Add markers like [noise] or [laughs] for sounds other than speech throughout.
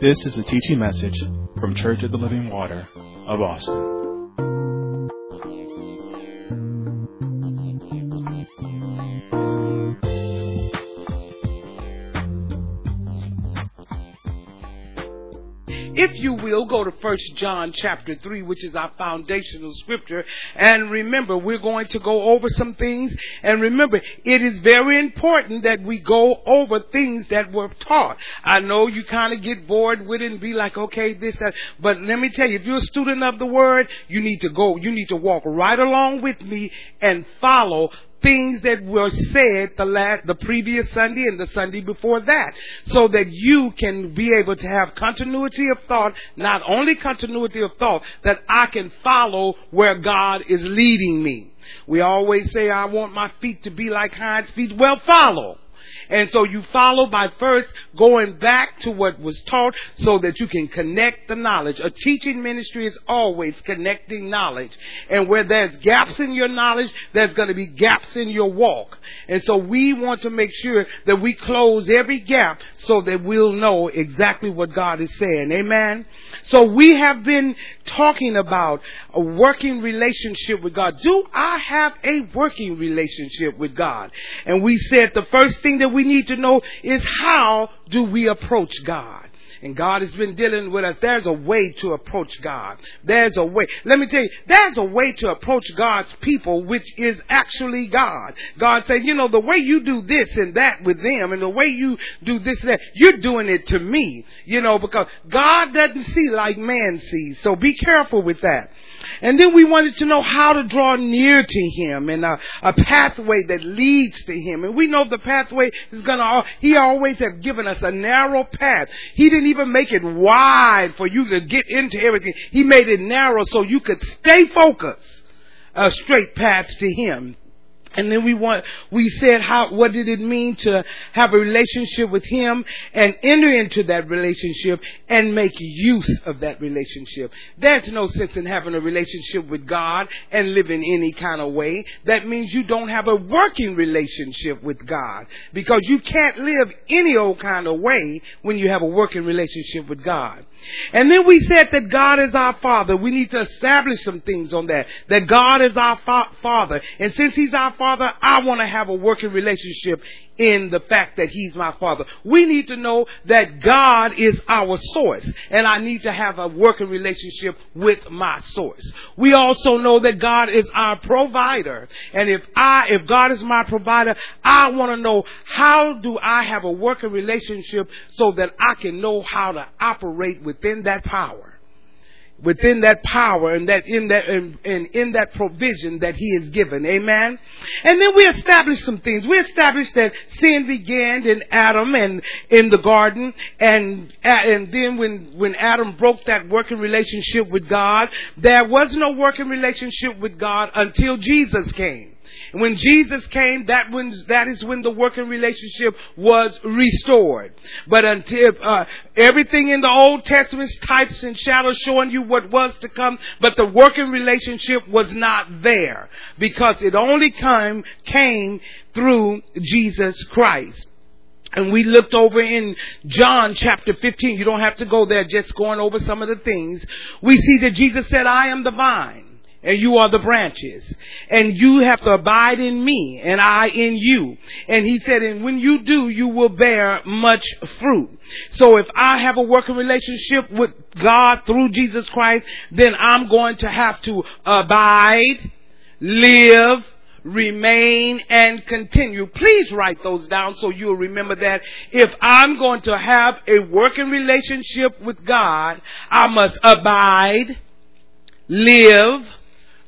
This is a teaching message from Church of the Living Water of Austin. If you will, go to First John chapter 3, which is our foundational scripture. And remember, we're going to go over some things. And remember, it is very important that we go over things that were taught. I know you kind of get bored with it and be like, okay, this, that. But let me tell you, if you're a student of the word, you need to go, you need to walk right along with me and follow things that were said the last, the previous Sunday and the Sunday before that, so that you can be able to have continuity of thought, not only continuity of thought, that I can follow where God is leading me. We always say, I want my feet to be like hinds feet. Well, follow. And so you follow by first going back to what was taught so that you can connect the knowledge. A teaching ministry is always connecting knowledge. And where there's gaps in your knowledge, there's going to be gaps in your walk. And so we want to make sure that we close every gap so that we'll know exactly what God is saying. Amen. So we have been talking about a working relationship with God. Do I have a working relationship with God? And we said the first thing that we need to know is how do we approach God? And God has been dealing with us. There's a way to approach God. There's a way. Let me tell you, there's a way to approach God's people, which is actually God. God said, you know, the way you do this and that with them and the way you do this and that, you're doing it to me. You know, because God doesn't see like man sees. So be careful with that. And then we wanted to know how to draw near to Him and a, a pathway that leads to Him. And we know the pathway is gonna, He always have given us a narrow path. He didn't even make it wide for you to get into everything. He made it narrow so you could stay focused. A straight path to Him. And then we want, we said how, what did it mean to have a relationship with Him and enter into that relationship and make use of that relationship. There's no sense in having a relationship with God and living any kind of way. That means you don't have a working relationship with God because you can't live any old kind of way when you have a working relationship with God. And then we said that God is our Father. We need to establish some things on that. That God is our fa- Father. And since He's our Father, I want to have a working relationship in the fact that He's my Father. We need to know that God is our source. And I need to have a working relationship with my source. We also know that God is our provider. And if I, if God is my provider, I want to know how do I have a working relationship so that I can know how to operate within that power within that power and that in that and, and, in that provision that he has given. Amen? And then we established some things. We established that sin began in adam and in the garden. And uh, and then when when adam broke that working relationship with god there was no working relationship with god until jesus came when Jesus came, that when that is when the working relationship was restored. But until uh, everything in the Old Testament types and shadows showing you what was to come, but the working relationship was not there because it only came came through Jesus Christ. And we looked over in John chapter 15. You don't have to go there, just going over some of the things. We see that Jesus said, I am the vine and you are the branches. And you have to abide in me and I in you. And he said, and when you do, you will bear much fruit. So if I have a working relationship with God through Jesus Christ, then I'm going to have to abide, live, remain and continue. Please write those down so you'll remember that. If I'm going to have a working relationship with God, I must abide, live,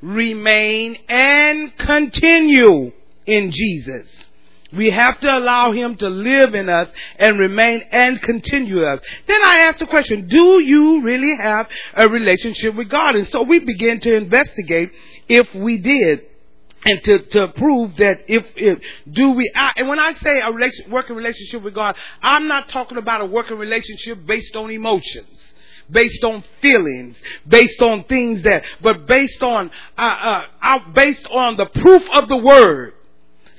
remain, and continue in Jesus. We have to allow Him to live in us and remain and continue us. Then I asked the question, do you really have a relationship with God? And so we began to investigate if we did. And to, to prove that if, if do we, I, and when I say a working relationship with God, I'm not talking about a working relationship based on emotions based on feelings, based on things that, but based on, uh, uh, based on the proof of the word.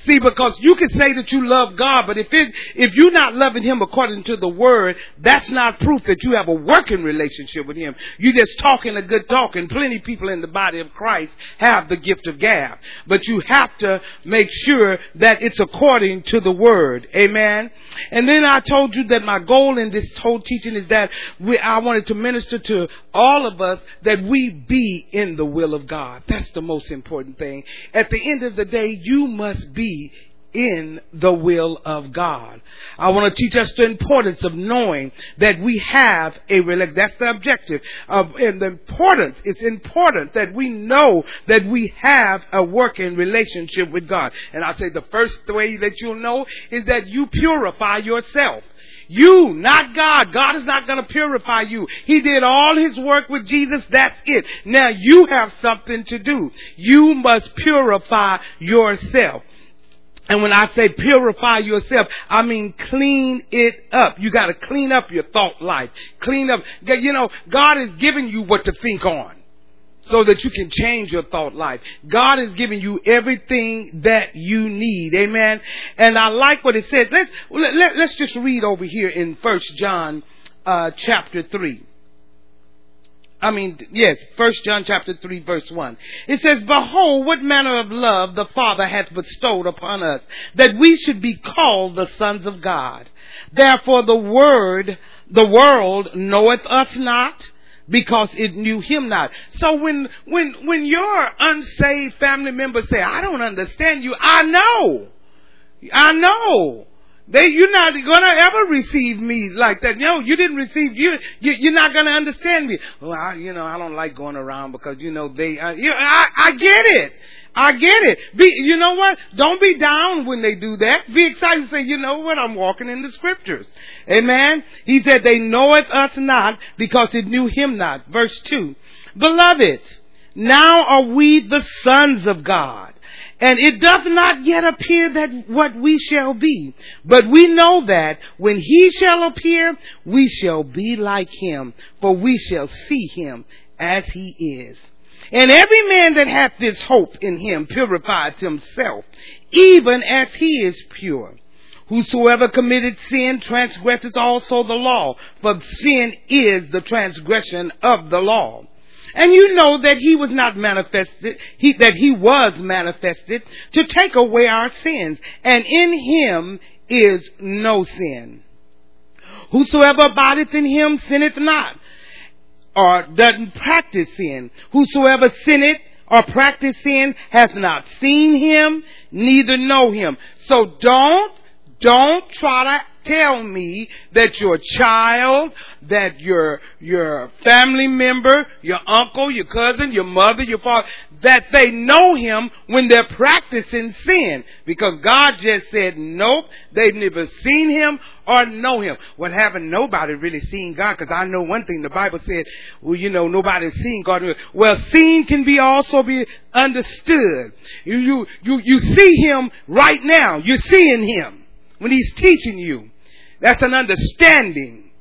See, because you can say that you love God, but if it, if you're not loving Him according to the Word, that's not proof that you have a working relationship with Him. You're just talking a good talk, and plenty people in the body of Christ have the gift of gab. But you have to make sure that it's according to the Word. Amen. And then I told you that my goal in this whole teaching is that we, I wanted to minister to all of us that we be in the will of God. That's the most important thing. At the end of the day, you must be in the will of God. I want to teach us the importance of knowing that we have a relationship. That's the objective. Of, and the importance, it's important that we know that we have a working relationship with God. And I say the first way that you'll know is that you purify yourself. You, not God. God is not going to purify you. He did all his work with Jesus. That's it. Now you have something to do. You must purify yourself. And when I say purify yourself, I mean clean it up. You gotta clean up your thought life. Clean up. You know, God is giving you what to think on. So that you can change your thought life. God is giving you everything that you need. Amen. And I like what it says. Let's, let, us just read over here in First John, uh, chapter 3. I mean, yes, First John chapter 3 verse 1. It says, Behold, what manner of love the Father hath bestowed upon us, that we should be called the sons of God. Therefore the word, the world knoweth us not, because it knew him not. So when, when, when your unsaved family members say, I don't understand you, I know. I know. They, you're not gonna ever receive me like that. No, you didn't receive you. you you're not gonna understand me. Well, I, you know, I don't like going around because you know they. Uh, you, I, I get it. I get it. Be, you know what? Don't be down when they do that. Be excited. Say, you know what? I'm walking in the scriptures. Amen. He said, they knoweth us not because it knew him not. Verse two. Beloved, now are we the sons of God. And it doth not yet appear that what we shall be. But we know that when he shall appear, we shall be like him, for we shall see him as he is. And every man that hath this hope in him purifies himself, even as he is pure. Whosoever committed sin transgresses also the law, for sin is the transgression of the law. And you know that he was not manifested, he, that he was manifested to take away our sins. And in him is no sin. Whosoever abideth in him sinneth not, or doesn't practice sin. Whosoever sinneth or practice sin has not seen him, neither know him. So don't, don't try to tell me that your child, that your, your family member, your uncle, your cousin, your mother, your father, that they know him when they're practicing sin. Because God just said, nope, they've never seen him or know him. What happened? Nobody really seen God because I know one thing the Bible said, well, you know, nobody's seen God. Well, seen can be also be understood. You, you, you, you see him right now. You're seeing him when he's teaching you. That's an understanding.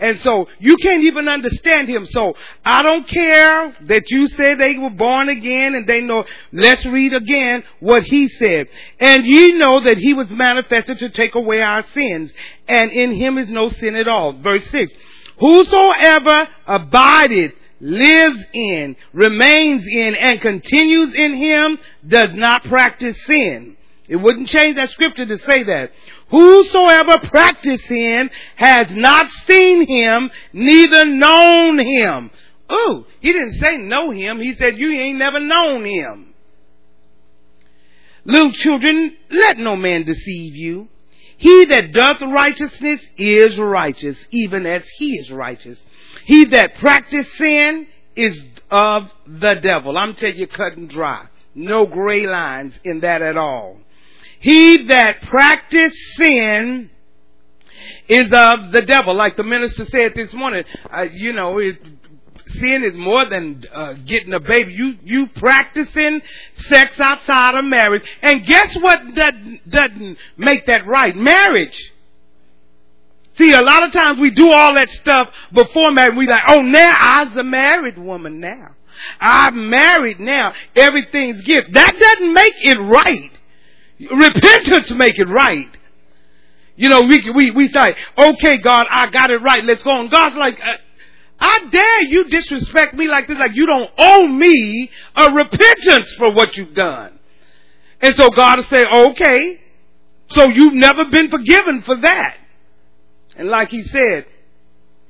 And so you can't even understand him. So I don't care that you say they were born again and they know, let's read again what he said. And ye know that he was manifested to take away our sins and in him is no sin at all. Verse 6. Whosoever abideth lives in, remains in, and continues in him does not practice sin. It wouldn't change that scripture to say that. Whosoever practice sin has not seen him, neither known him. Ooh, he didn't say know him. He said you ain't never known him. Little children, let no man deceive you. He that doth righteousness is righteous, even as he is righteous. He that practice sin is of the devil. I'm telling you, cut and dry. No gray lines in that at all. He that practice sin is of the devil. Like the minister said this morning, uh, you know, it, sin is more than uh, getting a baby. You you practicing sex outside of marriage, and guess what? That doesn't make that right. Marriage. See, a lot of times we do all that stuff before marriage. We like, oh, now I'm a married woman. Now I'm married. Now everything's gift. That doesn't make it right. Repentance make it right. You know, we, we, we say, okay, God, I got it right. Let's go. And God's like, uh, I dare you disrespect me like this, like you don't owe me a repentance for what you've done. And so God will say, okay, so you've never been forgiven for that. And like he said,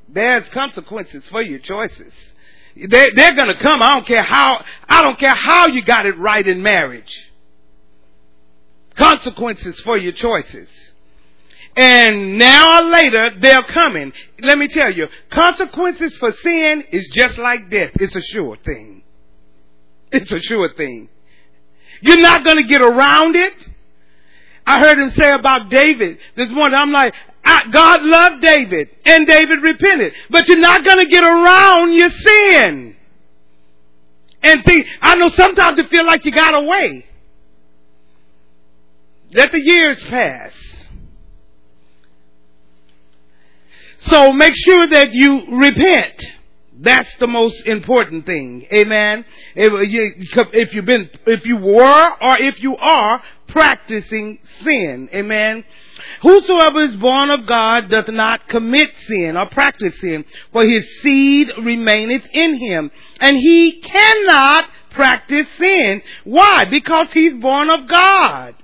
there's consequences for your choices. They're, they're gonna come. I don't care how, I don't care how you got it right in marriage. Consequences for your choices. And now or later, they're coming. Let me tell you, consequences for sin is just like death. It's a sure thing. It's a sure thing. You're not gonna get around it. I heard him say about David this morning. I'm like, God loved David and David repented, but you're not going to get around your sin. And think, I know sometimes you feel like you got away. Let the years pass. So make sure that you repent. That's the most important thing. Amen. If, you, if you've been, if you were or if you are practicing sin. Amen. Whosoever is born of God doth not commit sin or practice sin, for his seed remaineth in him, and he cannot practice sin. Why? Because he's born of God.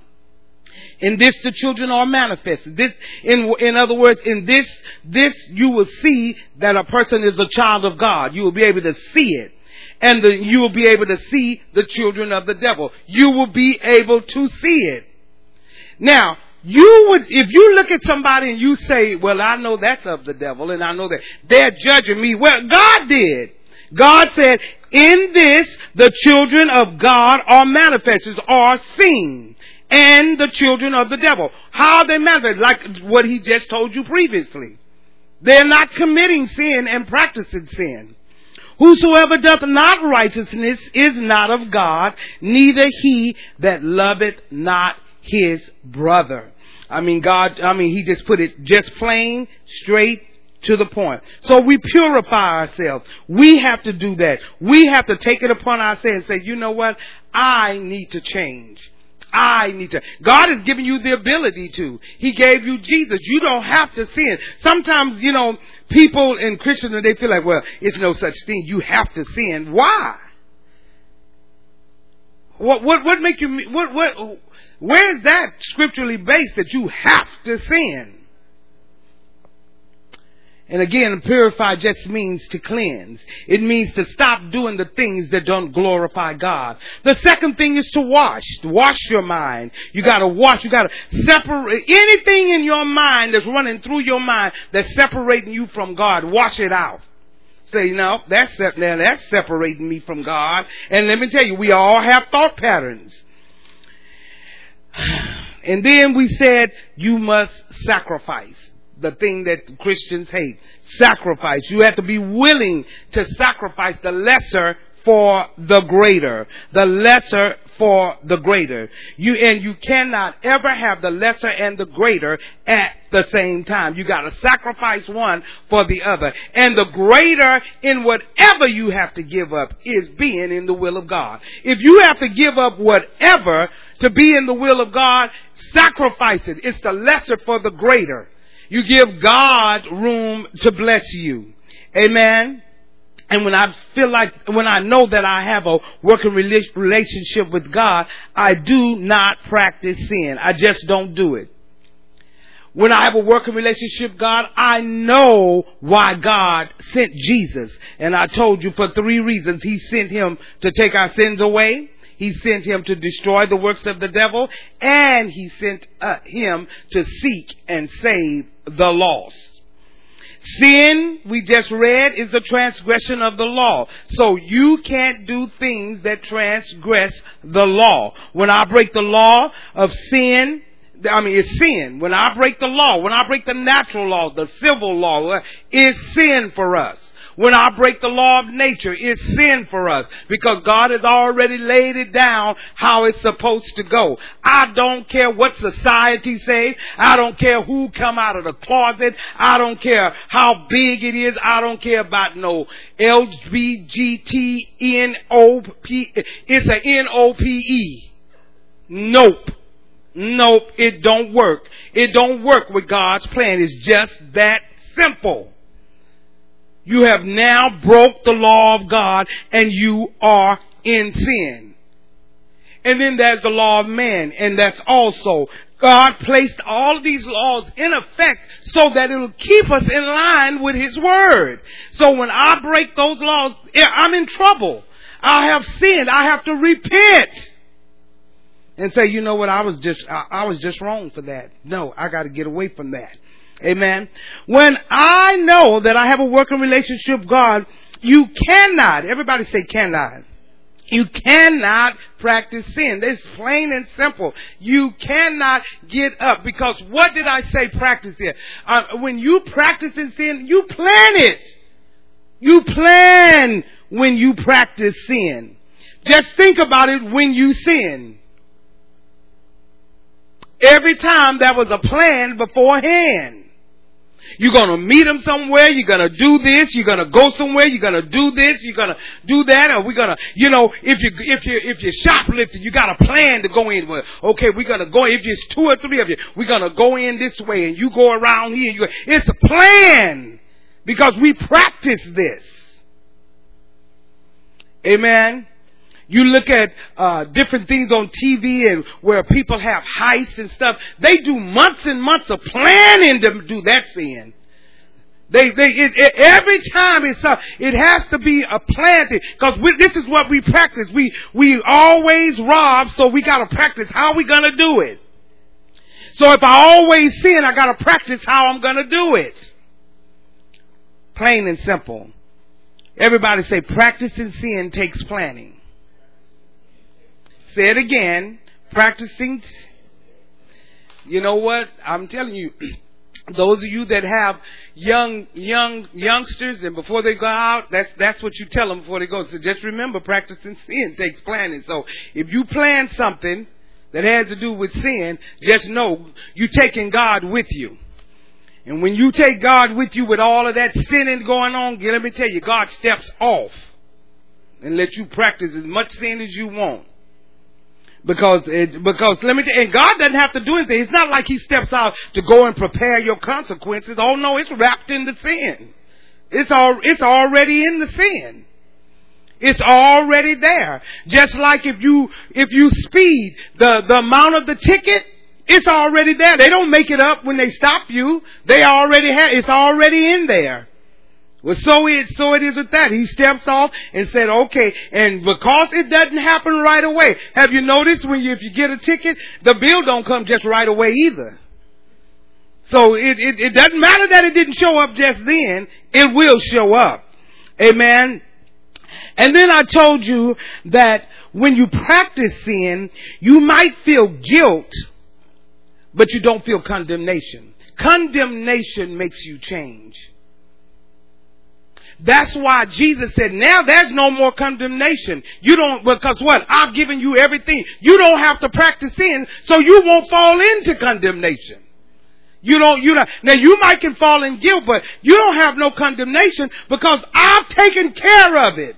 In this the children are manifested. This, in, in other words, in this, this you will see that a person is a child of God. You will be able to see it. And the, you will be able to see the children of the devil. You will be able to see it. Now, you would, if you look at somebody and you say, well, I know that's of the devil and I know that they're judging me. Well, God did. God said, in this, the children of God are manifested, are seen. And the children of the devil. How they manifest? Like what he just told you previously. They're not committing sin and practicing sin. Whosoever doth not righteousness is not of God, neither he that loveth not his brother. I mean, God, I mean, He just put it just plain, straight, to the point. So we purify ourselves. We have to do that. We have to take it upon ourselves and say, you know what? I need to change. I need to. God has given you the ability to. He gave you Jesus. You don't have to sin. Sometimes, you know, people in Christendom, they feel like, well, it's no such thing. You have to sin. Why? What, what, what make you, what, what, where is that scripturally based that you have to sin? And again, purify just means to cleanse. It means to stop doing the things that don't glorify God. The second thing is to wash. Wash your mind. You gotta wash. You gotta separate anything in your mind that's running through your mind that's separating you from God. Wash it out. Say, no, that's, now that's separating me from God. And let me tell you, we all have thought patterns. [sighs] And then we said you must sacrifice the thing that Christians hate. Sacrifice. You have to be willing to sacrifice the lesser for the greater. The lesser for the greater. You, and you cannot ever have the lesser and the greater at the same time. You gotta sacrifice one for the other. And the greater in whatever you have to give up is being in the will of God. If you have to give up whatever to be in the will of God, sacrifice it. It's the lesser for the greater. You give God room to bless you. Amen. And when I feel like, when I know that I have a working relationship with God, I do not practice sin. I just don't do it. When I have a working relationship, God, I know why God sent Jesus. And I told you for three reasons. He sent him to take our sins away. He sent him to destroy the works of the devil. And he sent uh, him to seek and save the lost. Sin, we just read, is a transgression of the law. So you can't do things that transgress the law. When I break the law of sin, I mean, it's sin. When I break the law, when I break the natural law, the civil law, it's sin for us when I break the law of nature it's sin for us because God has already laid it down how it's supposed to go. I don't care what society says. I don't care who come out of the closet. I don't care how big it is. I don't care about no LBGTNOP. It's a N-O-P-E. Nope. Nope, it don't work. It don't work with God's plan. It's just that simple. You have now broke the law of God and you are in sin. And then there's the law of man, and that's also God placed all these laws in effect so that it'll keep us in line with His Word. So when I break those laws, eh, I'm in trouble. I have sinned. I have to repent. And say, you know what, I was just, I, I was just wrong for that. No, I gotta get away from that. Amen. When I know that I have a working relationship with God, you cannot, everybody say cannot. You cannot practice sin. It's plain and simple. You cannot get up because what did I say practice it? Uh, when you practice in sin, you plan it. You plan when you practice sin. Just think about it when you sin. Every time there was a plan beforehand. You're gonna meet them somewhere. You're gonna do this. You're gonna go somewhere. You're gonna do this. You're gonna do that. Or we're gonna, you know, if you if you if you're shoplifting, you got a plan to go in with. Okay, we're gonna go. If it's two or three of you, we're gonna go in this way, and you go around here. You, it's a plan because we practice this. Amen. You look at uh, different things on TV and where people have heists and stuff. They do months and months of planning to do that sin. They, they, it, it, every time it's uh, it has to be a plan because this is what we practice. We, we always rob, so we gotta practice how we gonna do it. So if I always sin, I gotta practice how I'm gonna do it. Plain and simple. Everybody say practicing sin takes planning. Say it again. Practicing. You know what? I'm telling you, [clears throat] those of you that have young, young youngsters and before they go out, that's, that's what you tell them before they go. So just remember practicing sin takes planning. So if you plan something that has to do with sin, just know you're taking God with you. And when you take God with you with all of that sinning going on, let me tell you, God steps off and let you practice as much sin as you want. Because it, because let me and God doesn't have to do anything. It's not like He steps out to go and prepare your consequences. Oh no, it's wrapped in the sin. It's all, it's already in the sin. It's already there. Just like if you, if you speed, the, the amount of the ticket, it's already there. They don't make it up when they stop you. They already have, it's already in there. Well, so it, so it is with that. He steps off and said, okay, and because it doesn't happen right away, have you noticed when you, if you get a ticket, the bill don't come just right away either. So it, it, it doesn't matter that it didn't show up just then, it will show up. Amen. And then I told you that when you practice sin, you might feel guilt, but you don't feel condemnation. Condemnation makes you change. That's why Jesus said, now there's no more condemnation. You don't, because what? I've given you everything. You don't have to practice sin, so you won't fall into condemnation. You don't, you don't, now you might can fall in guilt, but you don't have no condemnation because I've taken care of it.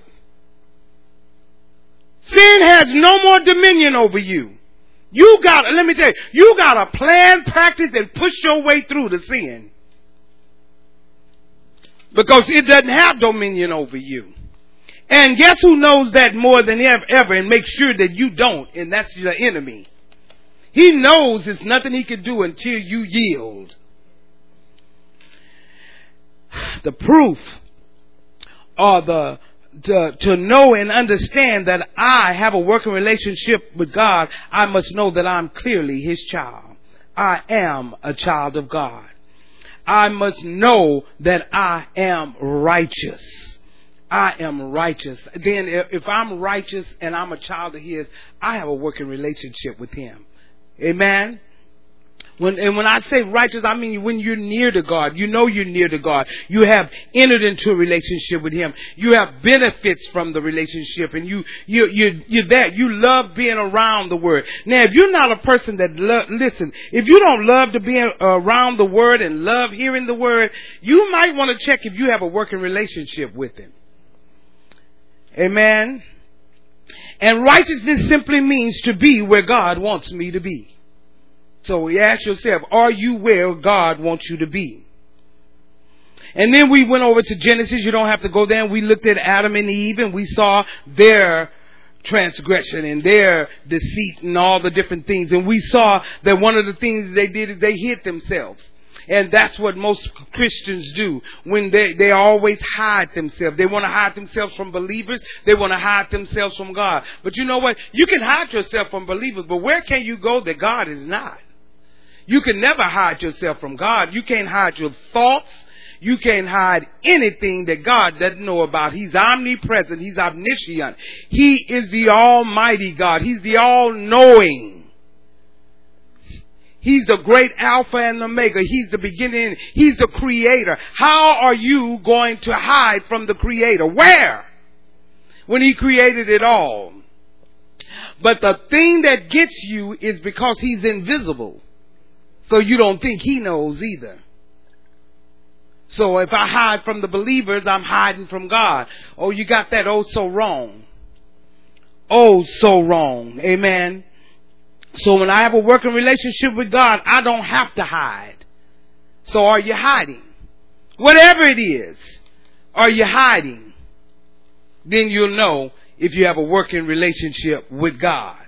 Sin has no more dominion over you. You got, let me tell you, you got to plan, practice, and push your way through the sin. Because it doesn't have dominion over you. And guess who knows that more than ever and makes sure that you don't, and that's your enemy. He knows it's nothing he can do until you yield. [sighs] The proof or the to, to know and understand that I have a working relationship with God, I must know that I'm clearly His child. I am a child of God. I must know that I am righteous. I am righteous. Then if I'm righteous and I'm a child of His, I have a working relationship with Him. Amen. When, and when I say righteous, I mean when you're near to God. You know you're near to God. You have entered into a relationship with Him. You have benefits from the relationship and you, you, you, you're there. You love being around the Word. Now, if you're not a person that love, listen, if you don't love to be around the Word and love hearing the Word, you might want to check if you have a working relationship with Him. Amen. And righteousness simply means to be where God wants me to be. So you ask yourself, are you where God wants you to be? And then we went over to Genesis. You don't have to go there. And we looked at Adam and Eve and we saw their transgression and their deceit and all the different things. And we saw that one of the things they did is they hid themselves. And that's what most Christians do when they, they always hide themselves. They want to hide themselves from believers. They want to hide themselves from God. But you know what? You can hide yourself from believers, but where can you go that God is not? You can never hide yourself from God. You can't hide your thoughts. You can't hide anything that God doesn't know about. He's omnipresent. He's omniscient. He is the Almighty God. He's the all-knowing. He's the great Alpha and Omega. He's the beginning. He's the creator. How are you going to hide from the creator? Where? When he created it all. But the thing that gets you is because he's invisible. So you don't think he knows either. So if I hide from the believers, I'm hiding from God. Oh, you got that oh so wrong. Oh, so wrong. Amen. So when I have a working relationship with God, I don't have to hide. So are you hiding? Whatever it is, are you hiding? Then you'll know if you have a working relationship with God.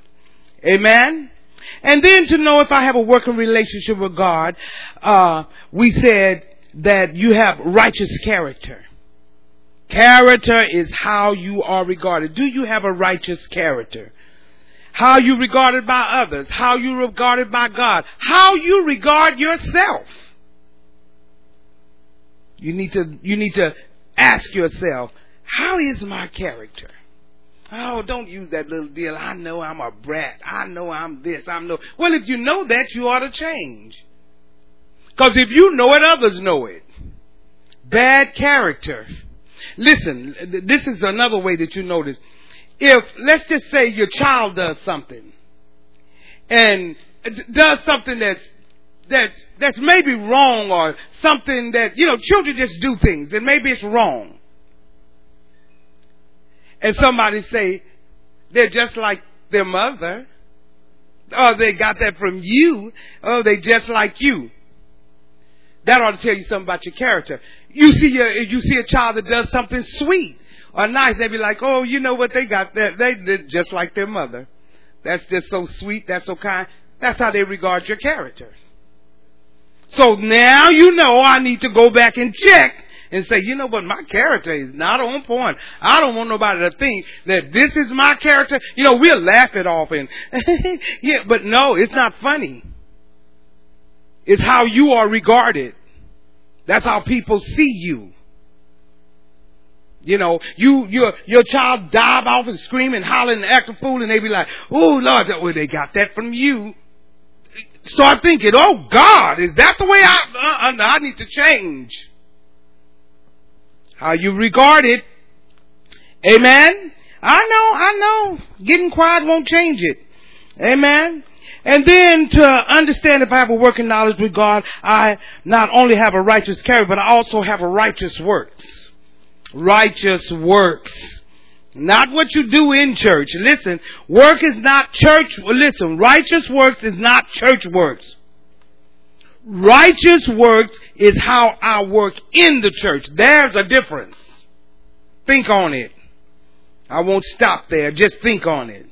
Amen? And then to know if I have a working relationship with God, uh, we said that you have righteous character. Character is how you are regarded. Do you have a righteous character? how you regarded by others, how you regarded by God, how you regard yourself. You need to, you need to ask yourself, how is my character? Oh, don't use that little deal. I know I'm a brat. I know I'm this. I'm no. Well, if you know that, you ought to change. Because if you know it, others know it. Bad character. Listen, this is another way that you notice if let's just say your child does something and does something that's that's that's maybe wrong or something that you know children just do things and maybe it's wrong and somebody say they're just like their mother oh they got that from you oh they just like you that ought to tell you something about your character you see a, you see a child that does something sweet or nice, they'd be like, oh, you know what they got? They, they did just like their mother. That's just so sweet. That's so kind. That's how they regard your character. So now you know I need to go back and check and say, you know what, my character is not on point. I don't want nobody to think that this is my character. You know, we'll laugh it off and, [laughs] yeah, but no, it's not funny. It's how you are regarded. That's how people see you. You know, you your your child dive off and scream and holler and act a fool, and they be like, "Oh Lord, that well, they got that from you." Start thinking, "Oh God, is that the way I uh, uh, I need to change?" How you regard it, Amen. I know, I know. Getting quiet won't change it. Amen. And then to understand if I have a working knowledge with God, I not only have a righteous character, but I also have a righteous works righteous works. Not what you do in church. Listen, work is not church. Listen, righteous works is not church works. Righteous works is how I work in the church. There's a difference. Think on it. I won't stop there. Just think on it.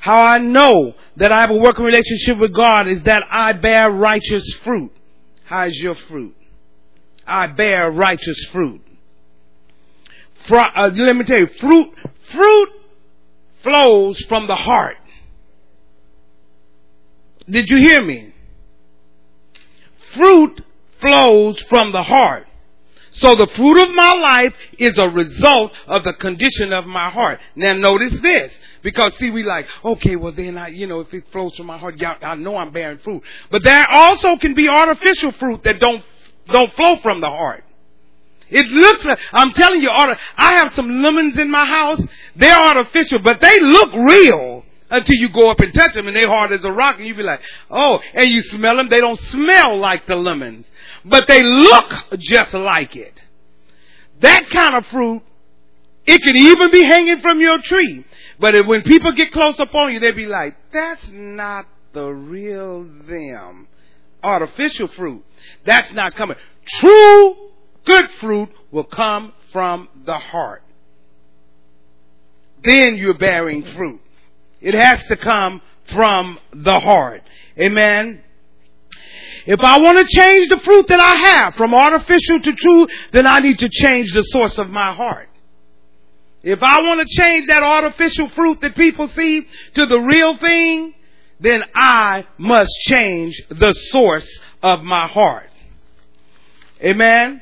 How I know that I have a working relationship with God is that I bear righteous fruit. How's your fruit? I bear righteous fruit uh, let me tell you, fruit, fruit flows from the heart. Did you hear me? Fruit flows from the heart. So the fruit of my life is a result of the condition of my heart. Now notice this. Because see, we like, okay, well then I, you know, if it flows from my heart, I know I'm bearing fruit. But there also can be artificial fruit that don't, don't flow from the heart. It looks like, I'm telling you, I have some lemons in my house. They're artificial, but they look real until you go up and touch them and they're hard as a rock and you be like, oh, and you smell them. They don't smell like the lemons, but they look just like it. That kind of fruit, it can even be hanging from your tree. But when people get close upon you, they be like, that's not the real them. Artificial fruit. That's not coming. True good fruit will come from the heart. Then you're bearing fruit. It has to come from the heart. Amen. If I want to change the fruit that I have from artificial to true, then I need to change the source of my heart. If I want to change that artificial fruit that people see to the real thing, then I must change the source of my heart. Amen.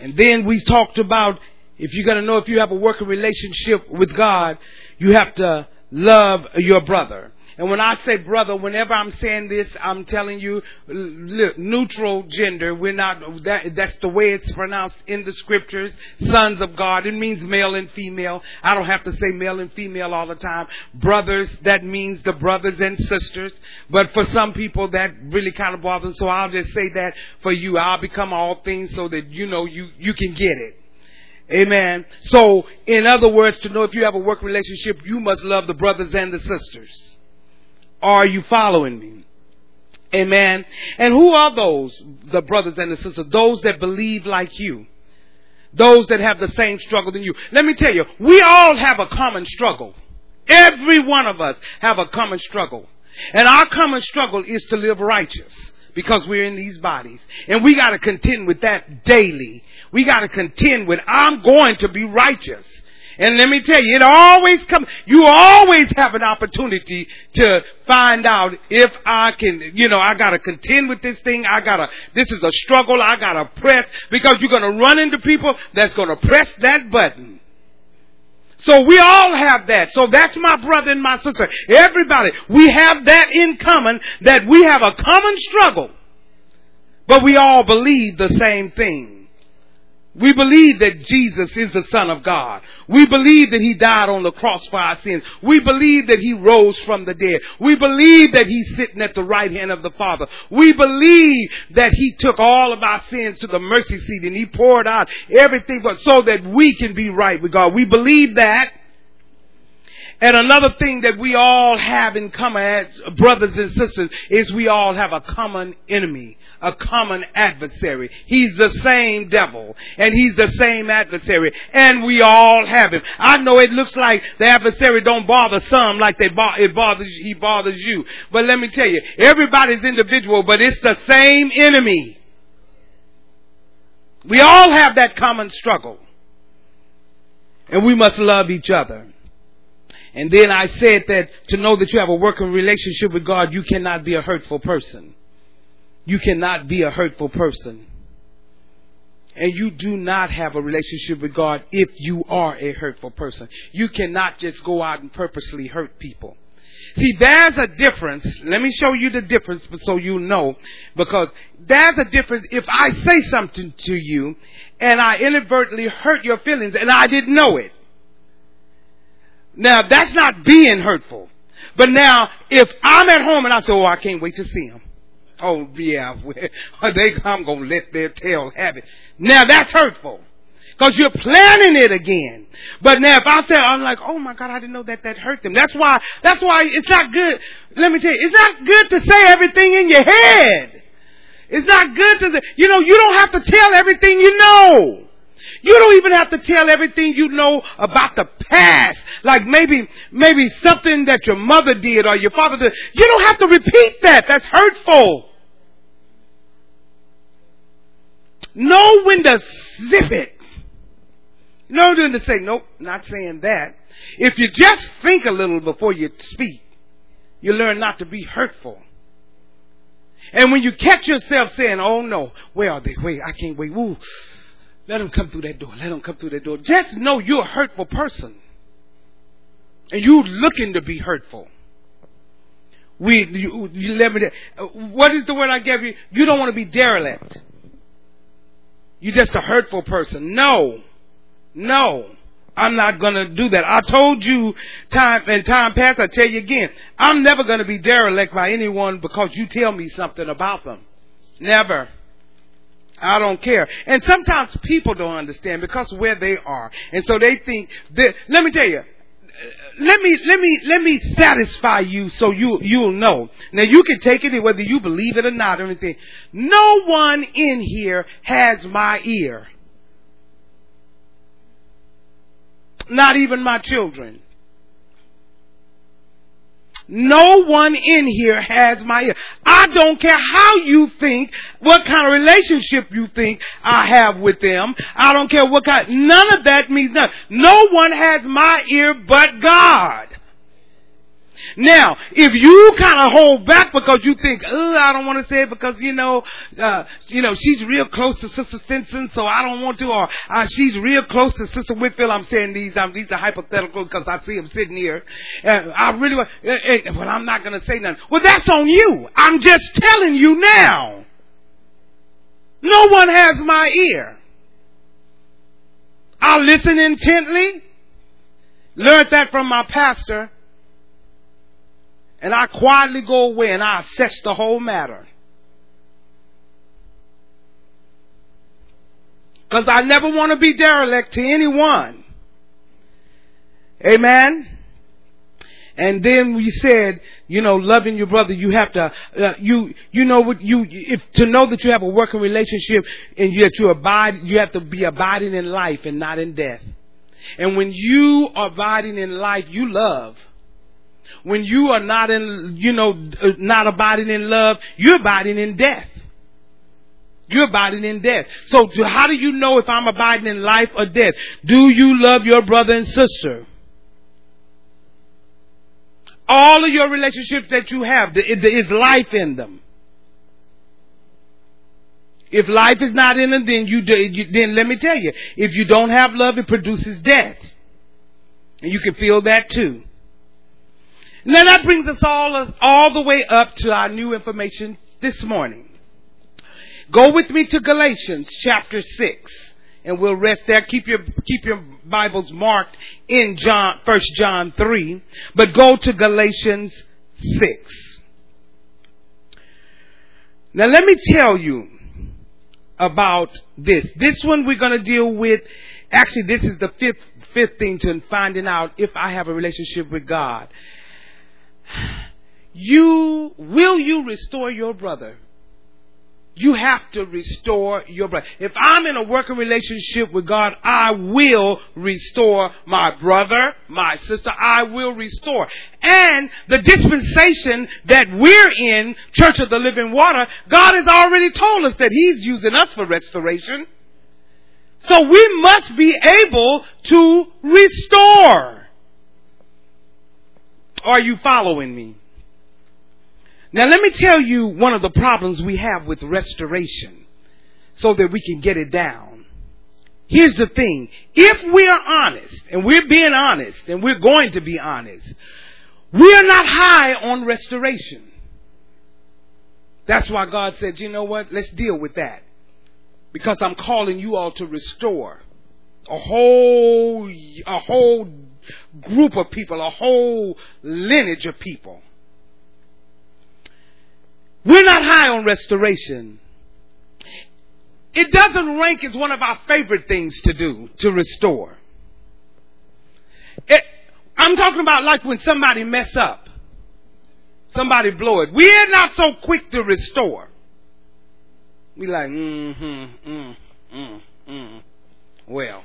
And then we talked about if you're going to know if you have a working relationship with God, you have to love your brother. And when I say brother, whenever I'm saying this, I'm telling you neutral gender. We're not, that, that's the way it's pronounced in the scriptures. Sons of God. It means male and female. I don't have to say male and female all the time. Brothers, that means the brothers and sisters. But for some people, that really kind of bothers. So I'll just say that for you. I'll become all things so that you know you, you can get it. Amen. So, in other words, to know if you have a work relationship, you must love the brothers and the sisters. Are you following me? Amen. And who are those, the brothers and the sisters? Those that believe like you. Those that have the same struggle than you. Let me tell you, we all have a common struggle. Every one of us have a common struggle. And our common struggle is to live righteous because we're in these bodies. And we gotta contend with that daily. We gotta contend with, I'm going to be righteous. And let me tell you, it always comes, you always have an opportunity to find out if I can, you know, I gotta contend with this thing, I gotta, this is a struggle, I gotta press, because you're gonna run into people that's gonna press that button. So we all have that. So that's my brother and my sister. Everybody, we have that in common, that we have a common struggle. But we all believe the same thing. We believe that Jesus is the Son of God. We believe that He died on the cross for our sins. We believe that He rose from the dead. We believe that He's sitting at the right hand of the Father. We believe that He took all of our sins to the mercy seat and He poured out everything so that we can be right with God. We believe that. And another thing that we all have in common as brothers and sisters is we all have a common enemy, a common adversary. He's the same devil and he's the same adversary and we all have him. I know it looks like the adversary don't bother some like they bo- it bothers, he bothers you. But let me tell you, everybody's individual, but it's the same enemy. We all have that common struggle. And we must love each other. And then I said that to know that you have a working relationship with God, you cannot be a hurtful person. You cannot be a hurtful person. And you do not have a relationship with God if you are a hurtful person. You cannot just go out and purposely hurt people. See, there's a difference. Let me show you the difference so you know. Because there's a difference if I say something to you and I inadvertently hurt your feelings and I didn't know it. Now that's not being hurtful. But now, if I'm at home and I say, oh, I can't wait to see him. Oh, yeah, [laughs] they, I'm gonna let their tail have it. Now that's hurtful. Cause you're planning it again. But now if I say, I'm like, oh my God, I didn't know that that hurt them. That's why, that's why it's not good. Let me tell you, it's not good to say everything in your head. It's not good to, you know, you don't have to tell everything you know. You don't even have to tell everything you know about the past. Like maybe, maybe something that your mother did or your father did. You don't have to repeat that. That's hurtful. Know when to zip it. Know when to say, nope, not saying that. If you just think a little before you speak, you learn not to be hurtful. And when you catch yourself saying, oh no, where are they? Wait, I can't wait. Ooh, let them come through that door. Let them come through that door. Just know you're a hurtful person. And you're looking to be hurtful. We, you, you what is the word I gave you? You don't want to be derelict. You're just a hurtful person. No. No. I'm not gonna do that. I told you time and time past, I tell you again, I'm never gonna be derelict by anyone because you tell me something about them. Never. I don't care. And sometimes people don't understand because where they are. And so they think that, let me tell you, let me let me let me satisfy you so you you'll know. Now you can take it whether you believe it or not or anything. No one in here has my ear. Not even my children. No one in here has my ear. I don't care how you think, what kind of relationship you think I have with them. I don't care what kind, none of that means nothing. No one has my ear but God. Now, if you kind of hold back because you think, oh, I don't want to say it because you know, uh, you know, she's real close to Sister Simpson, so I don't want to, or uh, she's real close to Sister Whitfield. I'm saying these, um, these are hypothetical because I see them sitting here. Uh, I really, want, uh, uh, well, I'm not going to say nothing. Well, that's on you. I'm just telling you now. No one has my ear. I listen intently. Learned that from my pastor and I quietly go away and I assess the whole matter. Because I never want to be derelict to anyone. Amen. And then we said, you know, loving your brother, you have to, uh, you, you know what you, if, to know that you have a working relationship and that you abide, you have to be abiding in life and not in death. And when you are abiding in life, you love. When you are not in, you know, uh, not abiding in love, you're abiding in death. You're abiding in death. So how do you know if I'm abiding in life or death? Do you love your brother and sister? All of your relationships that you have, there is life in them. If life is not in them, then you, then let me tell you, if you don't have love, it produces death. And you can feel that too. Now that brings us all, all the way up to our new information this morning. Go with me to Galatians chapter 6 and we'll rest there. Keep your, keep your Bibles marked in John, 1 John 3, but go to Galatians 6. Now let me tell you about this. This one we're going to deal with. Actually, this is the fifth, fifth thing to finding out if I have a relationship with God you will you restore your brother? You have to restore your brother. If I'm in a working relationship with God, I will restore my brother, my sister. I will restore. And the dispensation that we're in, Church of the Living Water, God has already told us that He's using us for restoration. So we must be able to restore. Are you following me? Now let me tell you one of the problems we have with restoration so that we can get it down. Here's the thing. If we are honest, and we're being honest, and we're going to be honest, we are not high on restoration. That's why God said, you know what? Let's deal with that. Because I'm calling you all to restore a whole, a whole group of people, a whole lineage of people. We're not high on restoration. It doesn't rank as one of our favorite things to do, to restore. It, I'm talking about like when somebody mess up. Somebody blow it. We're not so quick to restore. We like, mm-hmm, mm, mm, mm. Well,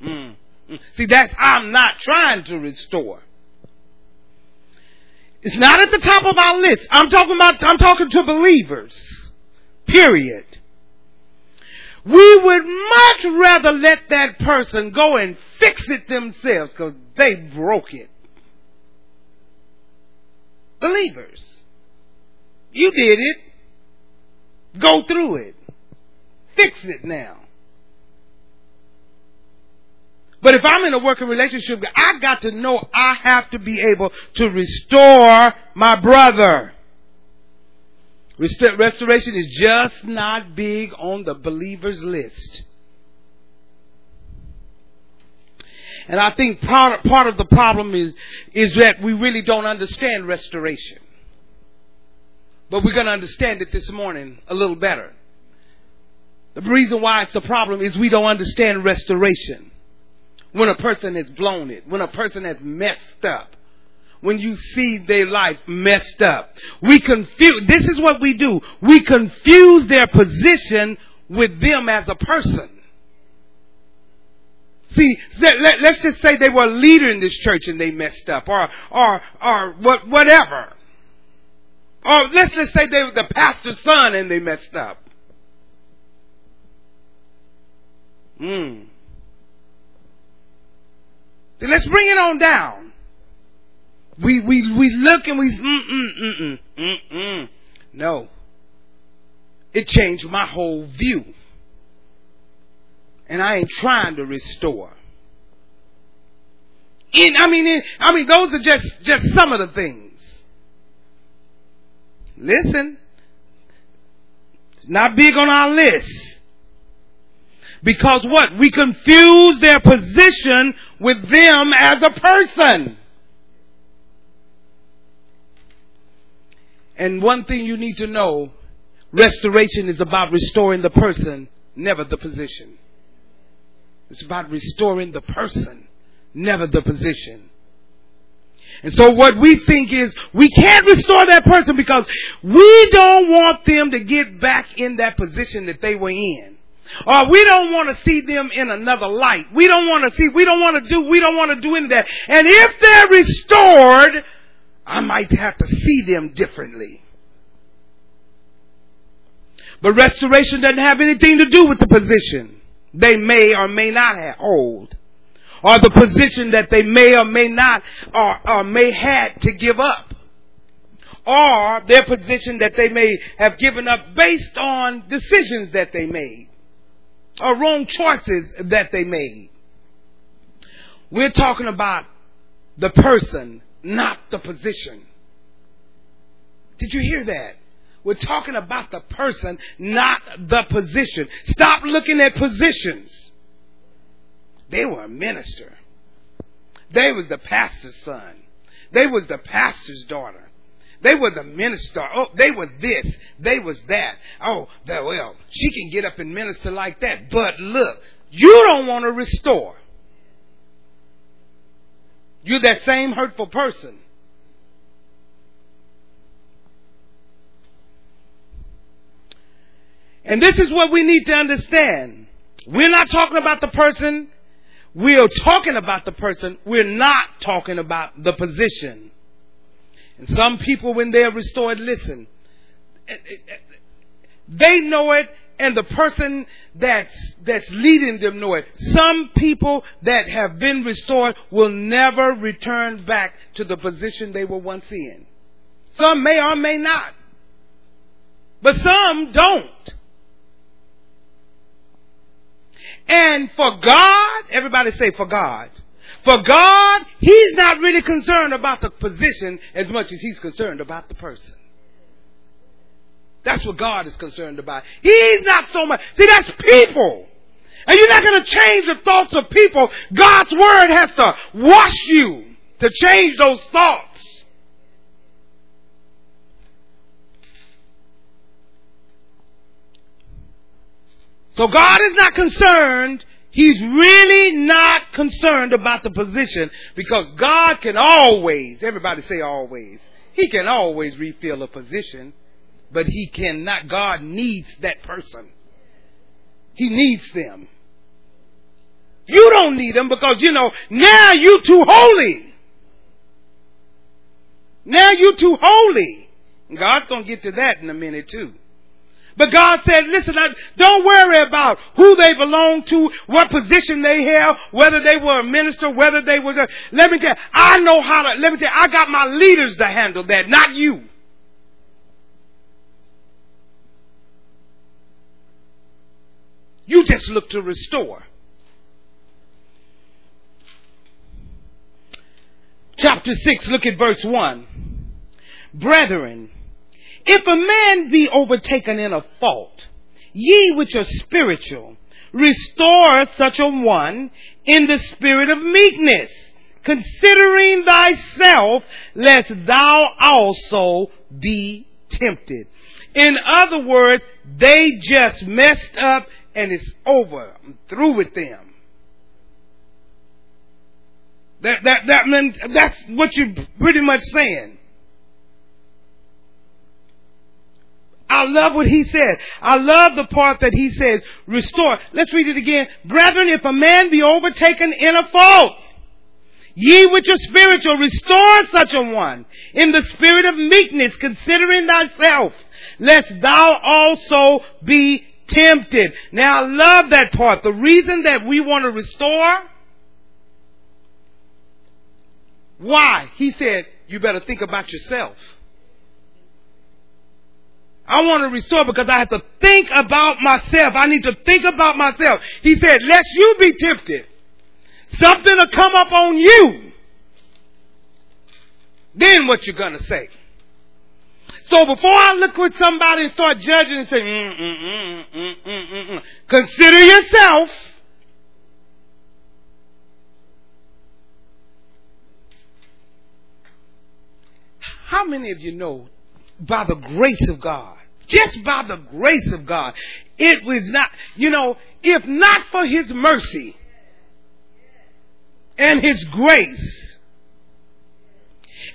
mm. [laughs] See, that's, I'm not trying to restore. It's not at the top of our list. I'm talking about, I'm talking to believers. Period. We would much rather let that person go and fix it themselves because they broke it. Believers. You did it. Go through it. Fix it now. But if I'm in a working relationship, I got to know I have to be able to restore my brother. Restoration is just not big on the believer's list. And I think part, part of the problem is, is that we really don't understand restoration. But we're going to understand it this morning a little better. The reason why it's a problem is we don't understand restoration. When a person has blown it, when a person has messed up, when you see their life messed up. We confuse, this is what we do. We confuse their position with them as a person. See, let, us just say they were a leader in this church and they messed up, or, or, or what, whatever. Or let's just say they were the pastor's son and they messed up. Hmm. Let's bring it on down. We we we look and we mm mm mm mm mm mm. No. It changed my whole view. And I ain't trying to restore. In I mean in, I mean those are just just some of the things. Listen. It's not big on our list. Because what? We confuse their position with them as a person. And one thing you need to know, restoration is about restoring the person, never the position. It's about restoring the person, never the position. And so what we think is we can't restore that person because we don't want them to get back in that position that they were in. Or we don't want to see them in another light. We don't want to see, we don't want to do, we don't want to do any of that. And if they're restored, I might have to see them differently. But restoration doesn't have anything to do with the position they may or may not have hold. Or the position that they may or may not or, or may had to give up. Or their position that they may have given up based on decisions that they made or wrong choices that they made. We're talking about the person, not the position. Did you hear that? We're talking about the person, not the position. Stop looking at positions. They were a minister. They was the pastor's son. They was the pastor's daughter. They were the minister. Oh, they were this. They was that. Oh, well, she can get up and minister like that. But look, you don't want to restore. You're that same hurtful person. And this is what we need to understand. We're not talking about the person. We're talking about the person. We're not talking about the position. And some people, when they're restored, listen. They know it, and the person that's, that's leading them know it. Some people that have been restored will never return back to the position they were once in. Some may or may not. But some don't. And for God, everybody say for God. For God, He's not really concerned about the position as much as He's concerned about the person. That's what God is concerned about. He's not so much. See, that's people. And you're not going to change the thoughts of people. God's Word has to wash you to change those thoughts. So God is not concerned He's really not concerned about the position because God can always, everybody say always, He can always refill a position, but He cannot, God needs that person. He needs them. You don't need them because, you know, now you too holy. Now you too holy. God's going to get to that in a minute too. But God said, listen, don't worry about who they belong to, what position they held, whether they were a minister, whether they was a, let me tell you, I know how to, let me tell you, I got my leaders to handle that, not you. You just look to restore. Chapter 6, look at verse 1. Brethren, if a man be overtaken in a fault, ye which are spiritual, restore such a one in the spirit of meekness, considering thyself, lest thou also be tempted. In other words, they just messed up and it's over. I'm through with them. That, that, that, that's what you're pretty much saying. I love what he said. I love the part that he says, restore. Let's read it again. Brethren, if a man be overtaken in a fault, ye which are spiritual, restore such a one in the spirit of meekness, considering thyself, lest thou also be tempted. Now I love that part. The reason that we want to restore, why? He said, you better think about yourself. I want to restore because I have to think about myself. I need to think about myself. He said, lest you be tempted. Something will come up on you. Then what you're gonna say? So before I look at somebody and start judging and say, mm, mm, mm, mm, mm, consider yourself. How many of you know by the grace of God, just by the grace of God, it was not, you know, if not for His mercy and His grace,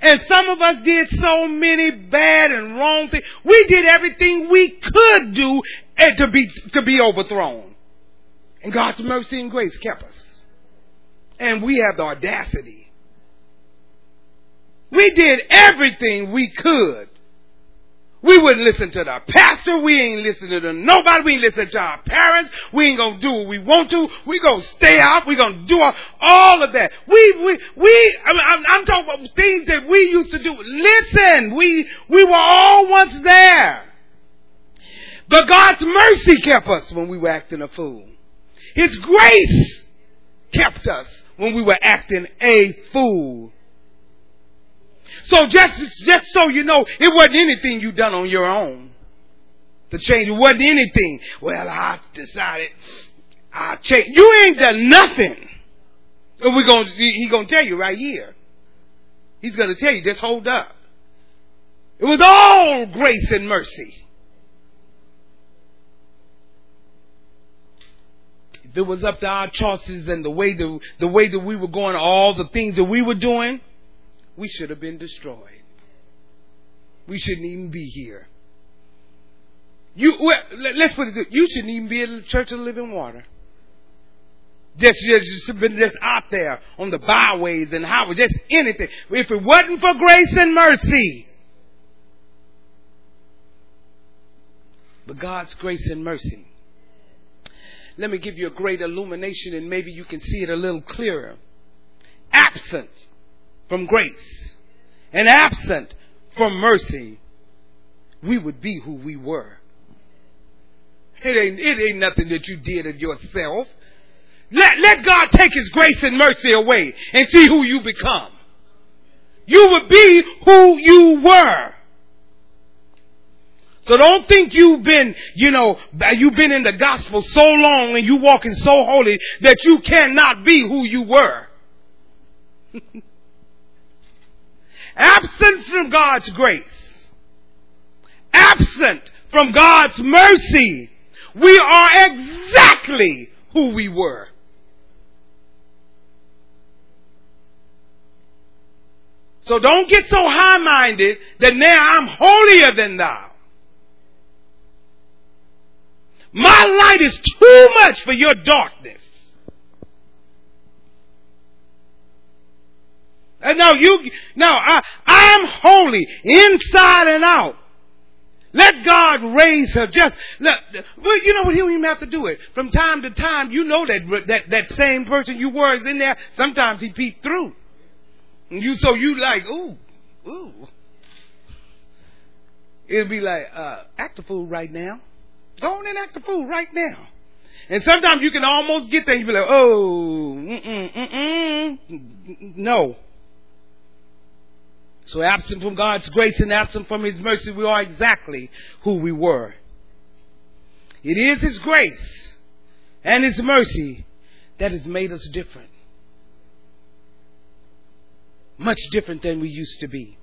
and some of us did so many bad and wrong things. We did everything we could do to be, to be overthrown. And God's mercy and grace kept us. And we have the audacity. We did everything we could we wouldn't listen to the pastor. We ain't listening to nobody. We ain't listening to our parents. We ain't gonna do what we want to. We gonna stay out. We gonna do all, all of that. We, we, we, I mean, I'm, I'm talking about things that we used to do. Listen, we, we were all once there. But God's mercy kept us when we were acting a fool. His grace kept us when we were acting a fool. So just, just so you know, it wasn't anything you done on your own to change. It wasn't anything. Well, I decided I change. You ain't done nothing. we gonna, he gonna tell you right here. He's gonna tell you, just hold up. It was all grace and mercy. If it was up to our choices and the way the, the way that we were going, all the things that we were doing, we should have been destroyed. We shouldn't even be here. You, well, let's put it this, you shouldn't even be in the Church of Living Water. Just, just been just out there on the byways and highways, just anything. If it wasn't for grace and mercy, but God's grace and mercy. Let me give you a great illumination and maybe you can see it a little clearer. Absent from grace and absent from mercy, we would be who we were. It ain't, it ain't nothing that you did of yourself. Let, let God take His grace and mercy away and see who you become. You would be who you were. So don't think you've been, you know, you've been in the gospel so long and you walking so holy that you cannot be who you were. [laughs] absent from God's grace, absent from God's mercy, we are exactly who we were. So don't get so high minded that now I'm holier than thou. My light is too much for your darkness. No, you, no, I, I'm holy inside and out. Let God raise her. Just, let, well, you know what? He don't even have to do it. From time to time, you know that, that, that same person you were is in there. Sometimes he peeped through. And you, so you like, ooh, ooh. It'd be like, uh, act a fool right now. Go on and act a fool right now. And sometimes you can almost get there you be like, oh, mm-mm, mm-mm, no. So absent from God's grace and absent from His mercy, we are exactly who we were. It is His grace and His mercy that has made us different. Much different than we used to be.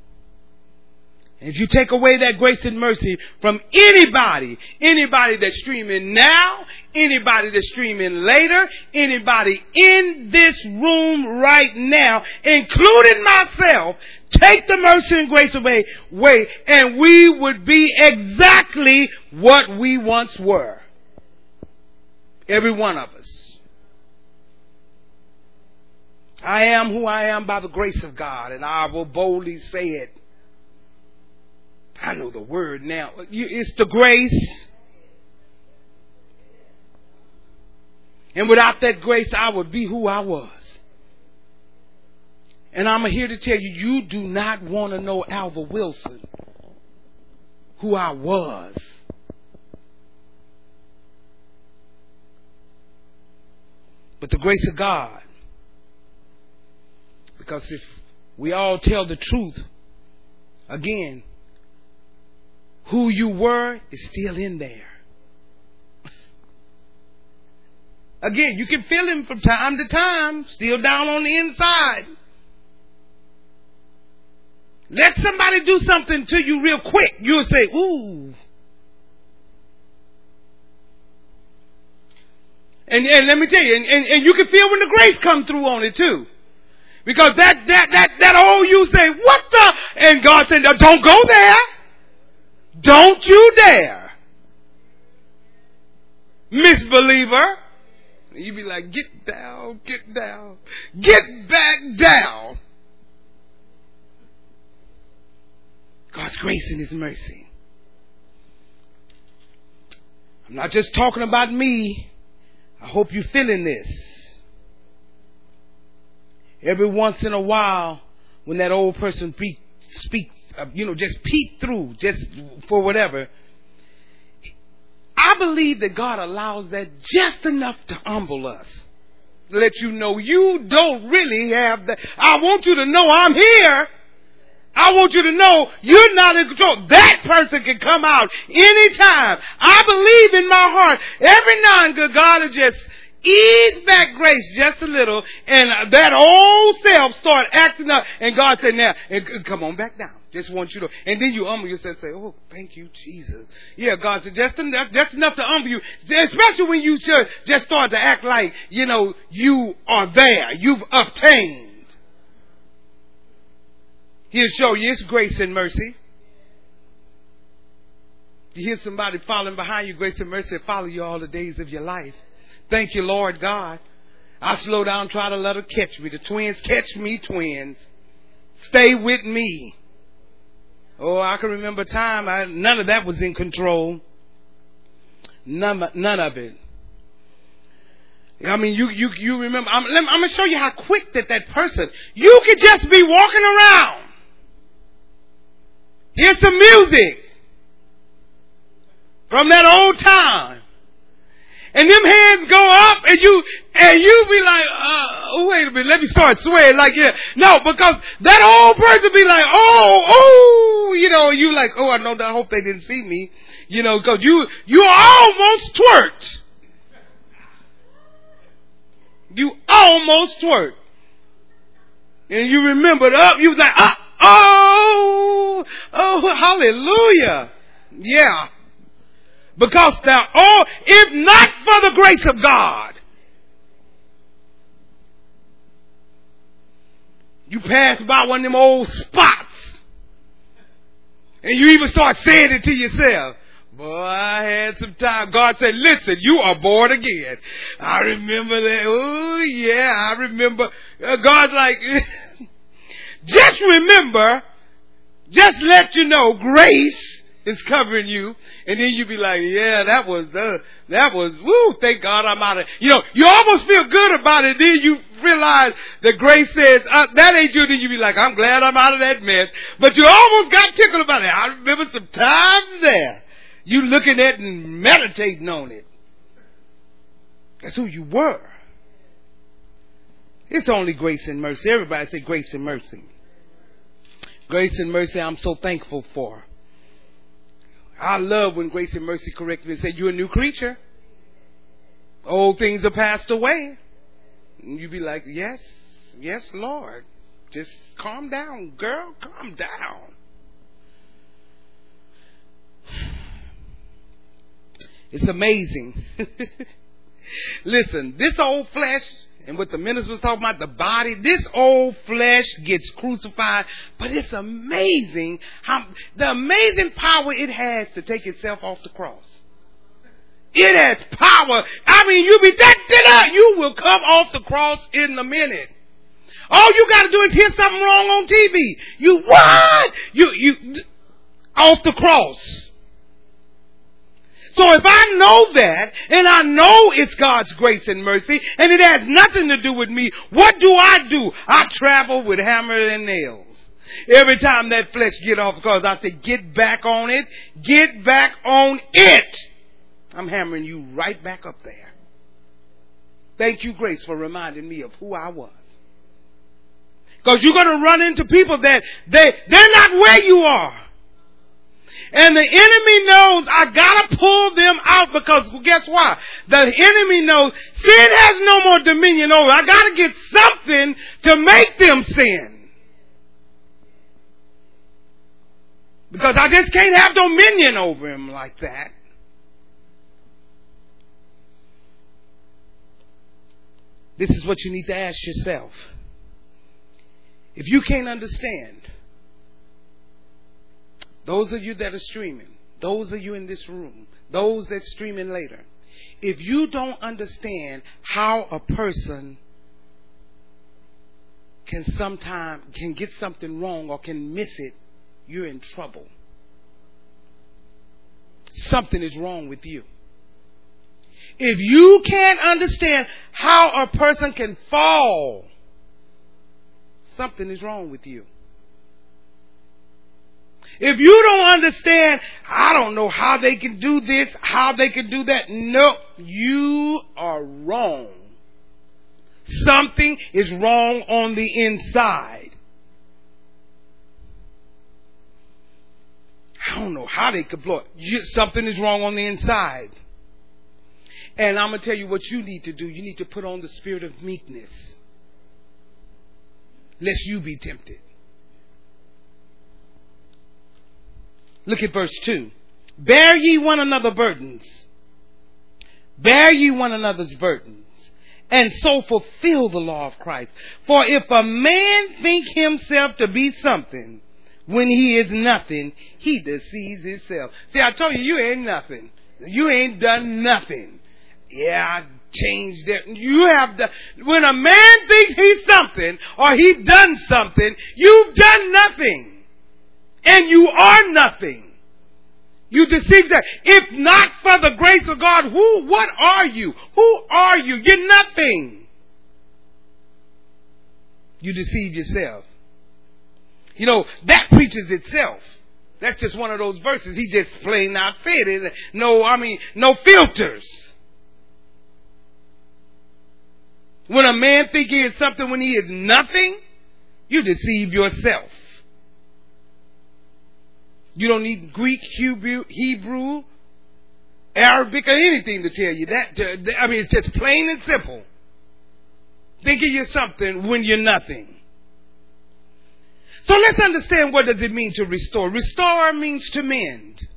If you take away that grace and mercy from anybody, anybody that's streaming now, anybody that's streaming later, anybody in this room right now, including myself, take the mercy and grace away, way, and we would be exactly what we once were. Every one of us. I am who I am by the grace of God, and I will boldly say it. I know the word now. It's the grace. And without that grace, I would be who I was. And I'm here to tell you, you do not want to know Alva Wilson, who I was. But the grace of God. Because if we all tell the truth, again, who you were is still in there. Again, you can feel him from time to time, still down on the inside. Let somebody do something to you real quick, you'll say, ooh. And, and let me tell you, and, and, and you can feel when the grace come through on it too. Because that, that, that, that old you say, what the? And God said, don't go there. Don't you dare. Misbeliever. You be like, get down, get down, get back down. God's grace and His mercy. I'm not just talking about me. I hope you're feeling this. Every once in a while, when that old person speaks uh, you know, just peek through, just for whatever. I believe that God allows that just enough to humble us. Let you know you don't really have that. I want you to know I'm here. I want you to know you're not in control. That person can come out anytime. I believe in my heart. Every now and then God will just ease back grace just a little and that old self start acting up and God said now, come on back down. Just want you to, and then you humble yourself and say, oh, thank you, Jesus. Yeah, God said, just enough, just enough to humble you. Especially when you just start to act like, you know, you are there. You've obtained. He'll show you His grace and mercy. You hear somebody following behind you, grace and mercy follow you all the days of your life. Thank you, Lord God. I slow down, try to let her catch me. The twins catch me, twins. Stay with me. Oh, I can remember a time I, none of that was in control. None, none of it. I mean, you, you, you remember, I'm, I'm going to show you how quick that that person, you could just be walking around. Hear some music from that old time and them hands go up and you and you be like, uh, wait a minute, let me start swearing like yeah. No, because that old person be like, oh, oh, you know, you like, oh, I know, I hope they didn't see me, you know, because you you almost twerked. You almost twerked. And you remembered up, you was like, uh, oh, oh, hallelujah. Yeah. Because they're all, if not for the grace of God, you pass by one of them old spots and you even start saying it to yourself. Boy, I had some time. God said, listen, you are born again. I remember that. Oh, yeah, I remember. Uh, God's like, [laughs] just remember, just let you know, grace is covering you, and then you be like, yeah, that was the, that was, woo, thank God I'm out of, you know, you almost feel good about it, then you realize that grace says, uh, that ain't you, then you be like, I'm glad I'm out of that mess, but you almost got tickled about it. I remember some times there, you looking at and meditating on it. That's who you were. It's only grace and mercy. Everybody say grace and mercy. Grace and mercy, I'm so thankful for. I love when grace and mercy correct me and say, You're a new creature. Old things are passed away. And you be like, Yes, yes, Lord. Just calm down, girl. Calm down. [sighs] It's amazing. [laughs] Listen, this old flesh and what the minister was talking about, the body, this old flesh gets crucified, but it's amazing how, the amazing power it has to take itself off the cross. It has power. I mean, you be that, that, you will come off the cross in a minute. All you gotta do is hear something wrong on TV. You what? You, you, off the cross. So if I know that, and I know it's God's grace and mercy, and it has nothing to do with me, what do I do? I travel with hammer and nails. Every time that flesh get off because I say, get back on it, get back on it. I'm hammering you right back up there. Thank you, Grace, for reminding me of who I was. Because you're going to run into people that they, they're not where you are. And the enemy knows I gotta pull them out because guess what? The enemy knows sin has no more dominion over. I gotta get something to make them sin. Because I just can't have dominion over him like that. This is what you need to ask yourself. If you can't understand those of you that are streaming, those of you in this room, those that streaming later, if you don't understand how a person can sometime can get something wrong or can miss it, you're in trouble. Something is wrong with you. If you can't understand how a person can fall, something is wrong with you. If you don't understand, I don't know how they can do this, how they can do that. No, you are wrong. Something is wrong on the inside. I don't know how they could blow it. You, something is wrong on the inside. And I'm going to tell you what you need to do. You need to put on the spirit of meekness. Lest you be tempted. Look at verse 2. Bear ye one another burdens. Bear ye one another's burdens. And so fulfill the law of Christ. For if a man think himself to be something when he is nothing, he deceives himself. See, I told you, you ain't nothing. You ain't done nothing. Yeah, I changed it. You have done, when a man thinks he's something or he done something, you've done nothing and you are nothing. You deceive that. If not for the grace of God, who, what are you? Who are you? You're nothing. You deceive yourself. You know, that preaches itself. That's just one of those verses. He just plain out said it. No, I mean, no filters. When a man think he is something when he is nothing, you deceive yourself. You don't need Greek, Hebrew, Arabic, or anything to tell you that. I mean, it's just plain and simple. Thinking you're something when you're nothing. So let's understand what does it mean to restore. Restore means to mend.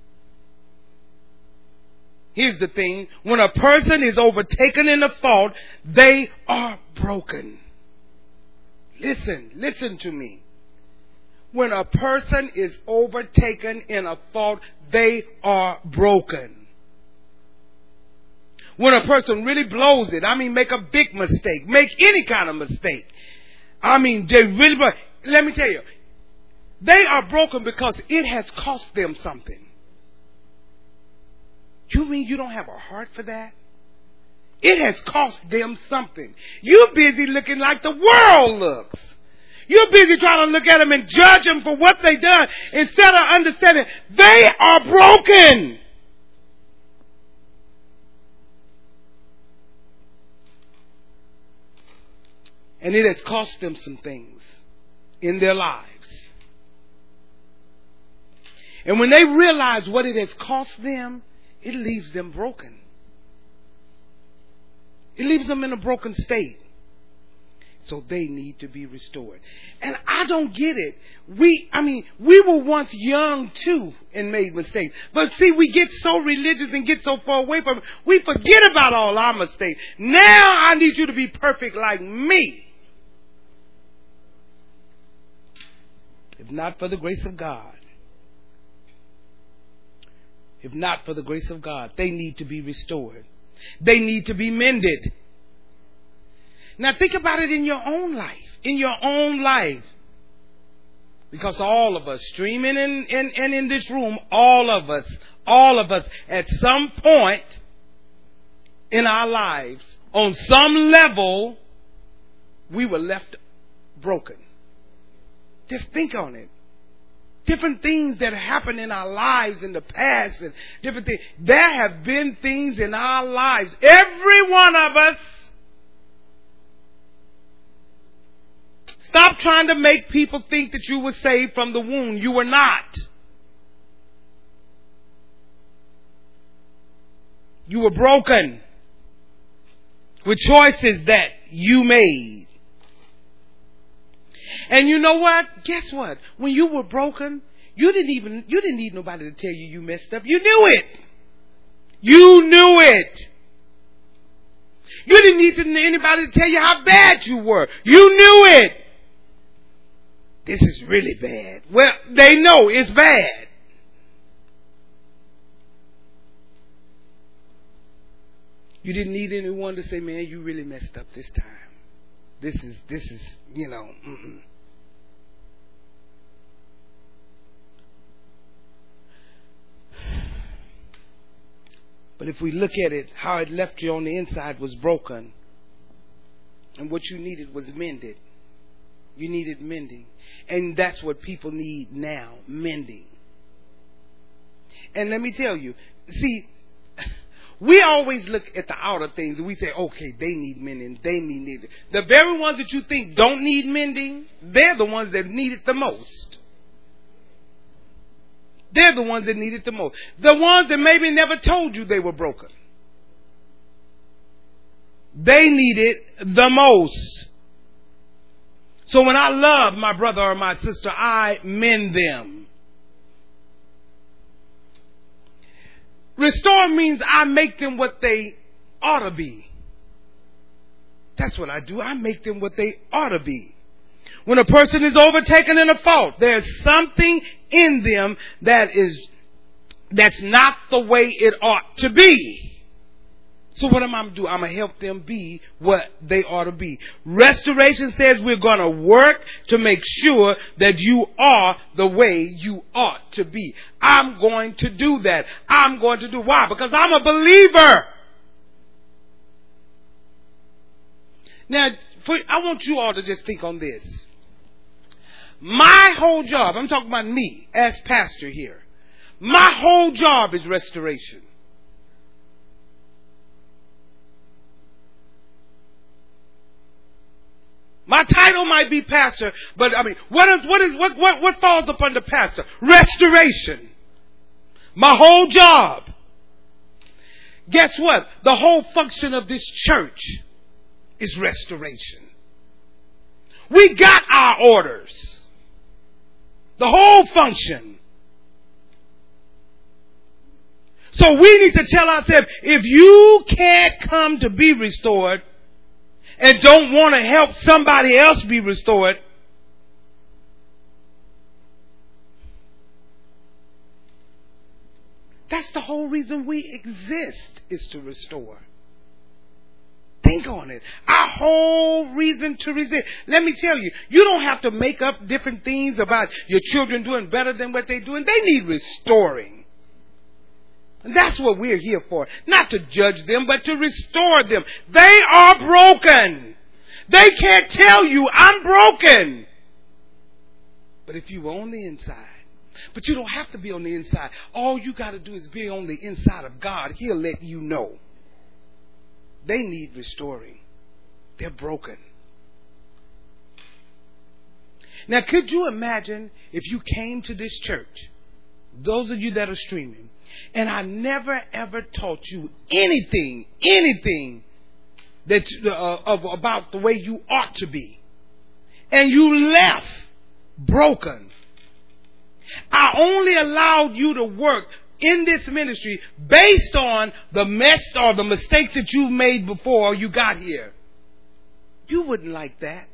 Here's the thing. When a person is overtaken in a fault, they are broken. Listen, listen to me when a person is overtaken in a fault, they are broken. When a person really blows it, I mean, make a big mistake, make any kind of mistake. I mean, they really, but let me tell you, they are broken because it has cost them something. You mean you don't have a heart for that? It has cost them something. You're busy looking like the world looks. You're busy trying to look at them and judge them for what they've done instead of understanding they are broken. And it has cost them some things in their lives. And when they realize what it has cost them, it leaves them broken. It leaves them in a broken state. So they need to be restored. And I don't get it. We, I mean, we were once young too and made mistakes. But see, we get so religious and get so far away from it, we forget about all our mistakes. Now I need you to be perfect like me. If not for the grace of God, if not for the grace of God, they need to be restored. They need to be mended. Now think about it in your own life. In your own life. Because all of us, streaming in, in, and in this room, all of us, all of us, at some point in our lives, on some level, we were left broken. Just think on it. Different things that happened in our lives in the past and different things. There have been things in our lives. Every one of us Stop trying to make people think that you were saved from the womb. You were not. You were broken with choices that you made. And you know what? Guess what? When you were broken, you didn't even, you didn't need nobody to tell you you messed up. You knew it. You knew it. You didn't need anybody to tell you how bad you were. You knew it this is really bad. Well, they know it's bad. You didn't need anyone to say, man, you really messed up this time. This is, this is, you know, mm-mm. But if we look at it, how it left you on the inside was broken. And what you needed was mended. You needed mending. And that's what people need now mending. And let me tell you, see, [laughs] we always look at the outer things and we say, okay, they need mending, they need mending. The very ones that you think don't need mending, they're the ones that need it the most. They're the ones that need it the most. The ones that maybe never told you they were broken. They need it the most. So when I love my brother or my sister, I mend them. Restore means I make them what they ought to be. That's what I do. I make them what they ought to be. When a person is overtaken in a fault, there's something in them that is, that's not the way it ought to be. So what am I do? I'm to help them be what they ought to be. Restoration says we're to work to make sure that you are the way you ought to be. I'm going to do that. I'm going to do why? Because I'm a believer. Now, for, I want you all to just think on this. My whole job, I'm talking about me as pastor here. My whole job is restoration. My title might be pastor, but I mean, what is, what is, what, what, what falls upon the pastor? Restoration. My whole job. Guess what? The whole function of this church is restoration. We got our orders. The whole function. So we need to tell ourselves, if you can't come to be restored, and don't want to help somebody else be restored, that's the whole reason we exist is to restore. Think on it. Our whole reason to resist. Let me tell you, you don't have to make up different things about your children doing better than what they're doing. They need restoring. That's what we're here for. Not to judge them, but to restore them. They are broken. They can't tell you, I'm broken. But if you were on the inside, but you don't have to be on the inside. All you got to do is be on the inside of God. He'll let you know. They need restoring. They're broken. Now, could you imagine if you came to this church, those of you that are streaming, and I never ever taught you anything, anything that uh, of about the way you ought to be, and you left broken. I only allowed you to work in this ministry based on the mess or the mistakes that you made before you got here. You wouldn't like that.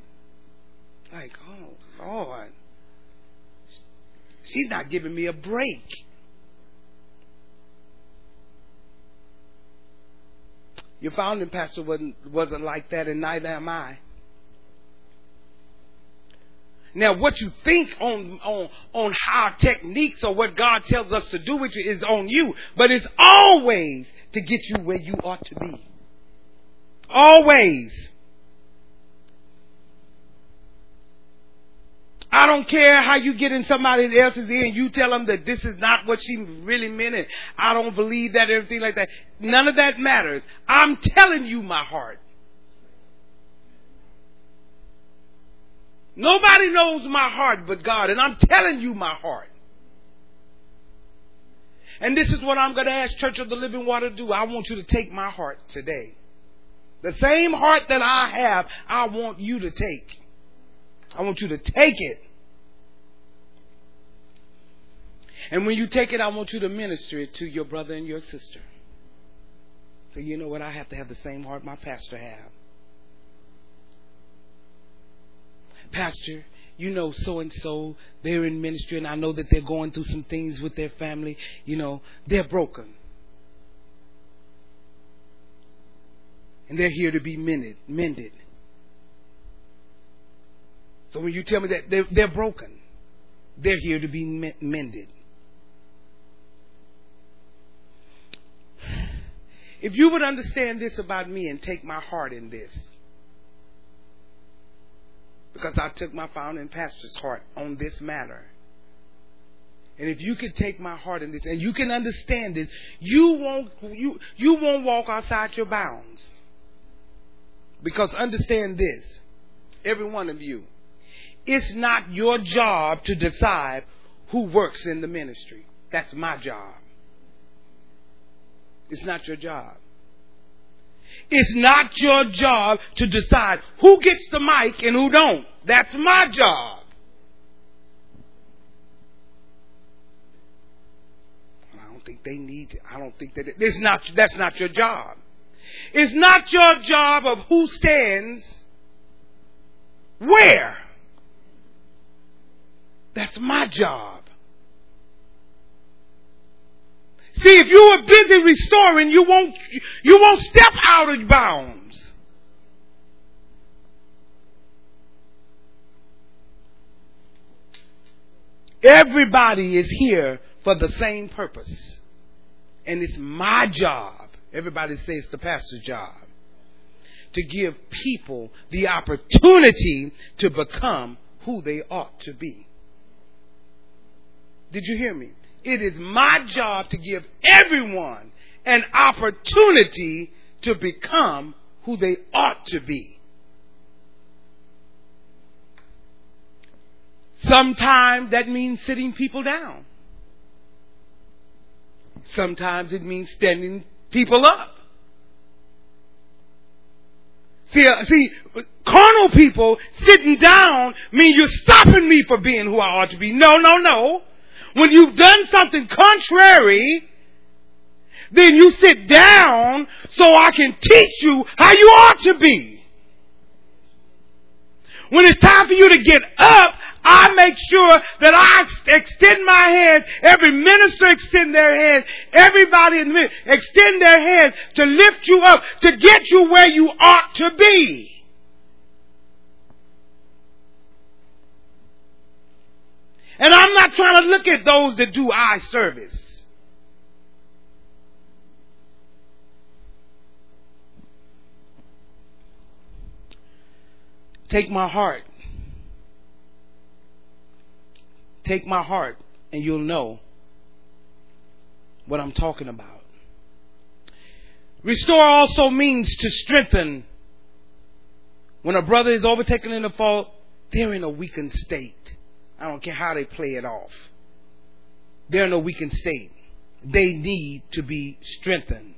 Like, oh Lord, she's not giving me a break. Your founding pastor wasn't, wasn't like that, and neither am I. Now, what you think on, on, on how techniques or what God tells us to do with you is on you, but it's always to get you where you ought to be. Always. I don't care how you get in somebody else's ear and you tell them that this is not what she really meant and I don't believe that, everything like that. None of that matters. I'm telling you my heart. Nobody knows my heart but God, and I'm telling you my heart. And this is what I'm going to ask Church of the Living Water to do. I want you to take my heart today. The same heart that I have, I want you to take. I want you to take it. And when you take it, I want you to minister it to your brother and your sister. So you know what? I have to have the same heart my pastor have. Pastor, you know so and so, they're in ministry and I know that they're going through some things with their family. You know, they're broken. And they're here to be mended. mended. So when you tell me that they're, they're broken, they're here to be mended. If you would understand this about me and take my heart in this, because I took my founding pastor's heart on this matter. And if you could take my heart in this and you can understand this, you won't you you won't walk outside your bounds. Because understand this, every one of you, it's not your job to decide who works in the ministry. That's my job. It's not your job. It's not your job to decide who gets the mic and who don't. That's my job. I don't think they need to. I don't think that it, it's not that's not your job. It's not your job of who stands where. That's my job. See, if you are busy restoring, you won't, you won't step out of bounds. Everybody is here for the same purpose. And it's my job. Everybody says the pastor's job. To give people the opportunity to become who they ought to be. Did you hear me? It is my job to give everyone an opportunity to become who they ought to be. Sometimes that means sitting people down. Sometimes it means standing people up. See, uh, see, carnal people sitting down mean you're stopping me from being who I ought to be. No, no, no. When you've done something contrary, then you sit down so I can teach you how you ought to be. When it's time for you to get up, I make sure that I extend my hands. Every minister extend their hands. Everybody in the extend their hands to lift you up, to get you where you ought to be. And I'm not trying to look at those that do eye service. Take my heart. Take my heart, and you'll know what I'm talking about. Restore also means to strengthen. When a brother is overtaken in a fault, they're in a weakened state. I don't care how they play it off. They're in a weakened state. They need to be strengthened.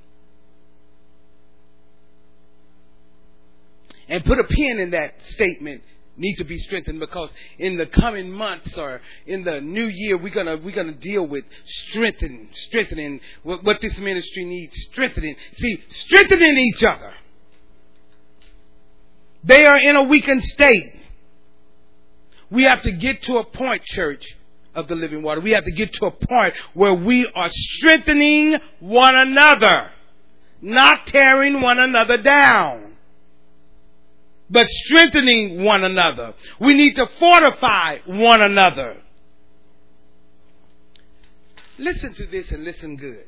and put a pin in that statement need to be strengthened because in the coming months or in the new year we're gonna we're gonna deal with strengthening strengthening what, what this ministry needs strengthening see strengthening each other they are in a weakened state we have to get to a point church of the living water we have to get to a point where we are strengthening one another not tearing one another down but strengthening one another. We need to fortify one another. Listen to this and listen good.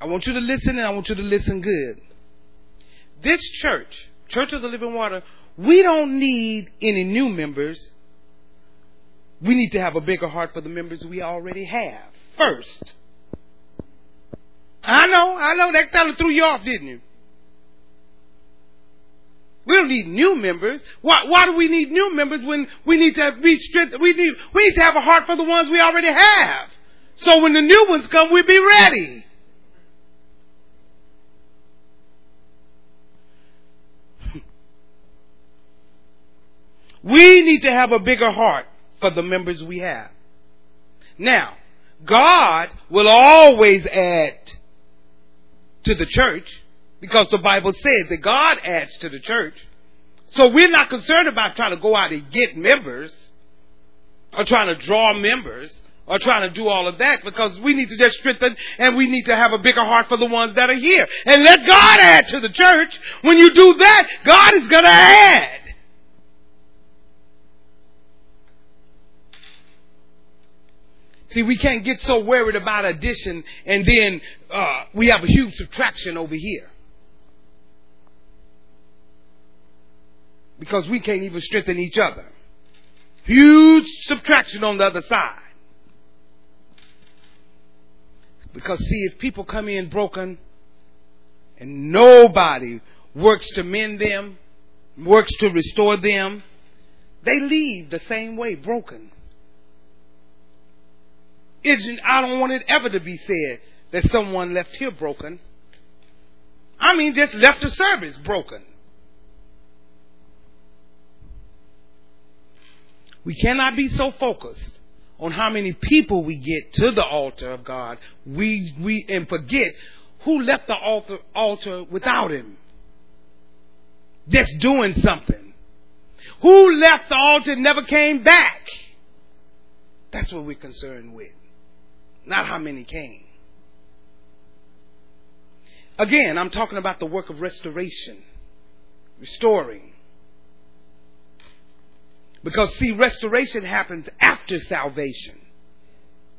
I want you to listen and I want you to listen good. This church, Church of the Living Water, we don't need any new members. We need to have a bigger heart for the members we already have first. I know, I know. That kind of threw you off, didn't you? We don't need new members. Why, why do we need new members when we need to be strength? We need, we need to have a heart for the ones we already have. So when the new ones come, we'll be ready. We need to have a bigger heart for the members we have. Now, God will always add to the church because the Bible says that God adds to the church. So we're not concerned about trying to go out and get members or trying to draw members or trying to do all of that because we need to just strengthen and we need to have a bigger heart for the ones that are here and let God add to the church. When you do that, God is going to add. See, we can't get so worried about addition and then uh, we have a huge subtraction over here. Because we can't even strengthen each other. Huge subtraction on the other side. Because see, if people come in broken and nobody works to mend them, works to restore them, they leave the same way broken. I don't want it ever to be said that someone left here broken. I mean, just left the service broken. We cannot be so focused on how many people we get to the altar of God, we, we, and forget who left the altar, altar without him. Just doing something. Who left the altar and never came back? That's what we're concerned with not how many came. Again, I'm talking about the work of restoration, restoring. Because see, restoration happens after salvation.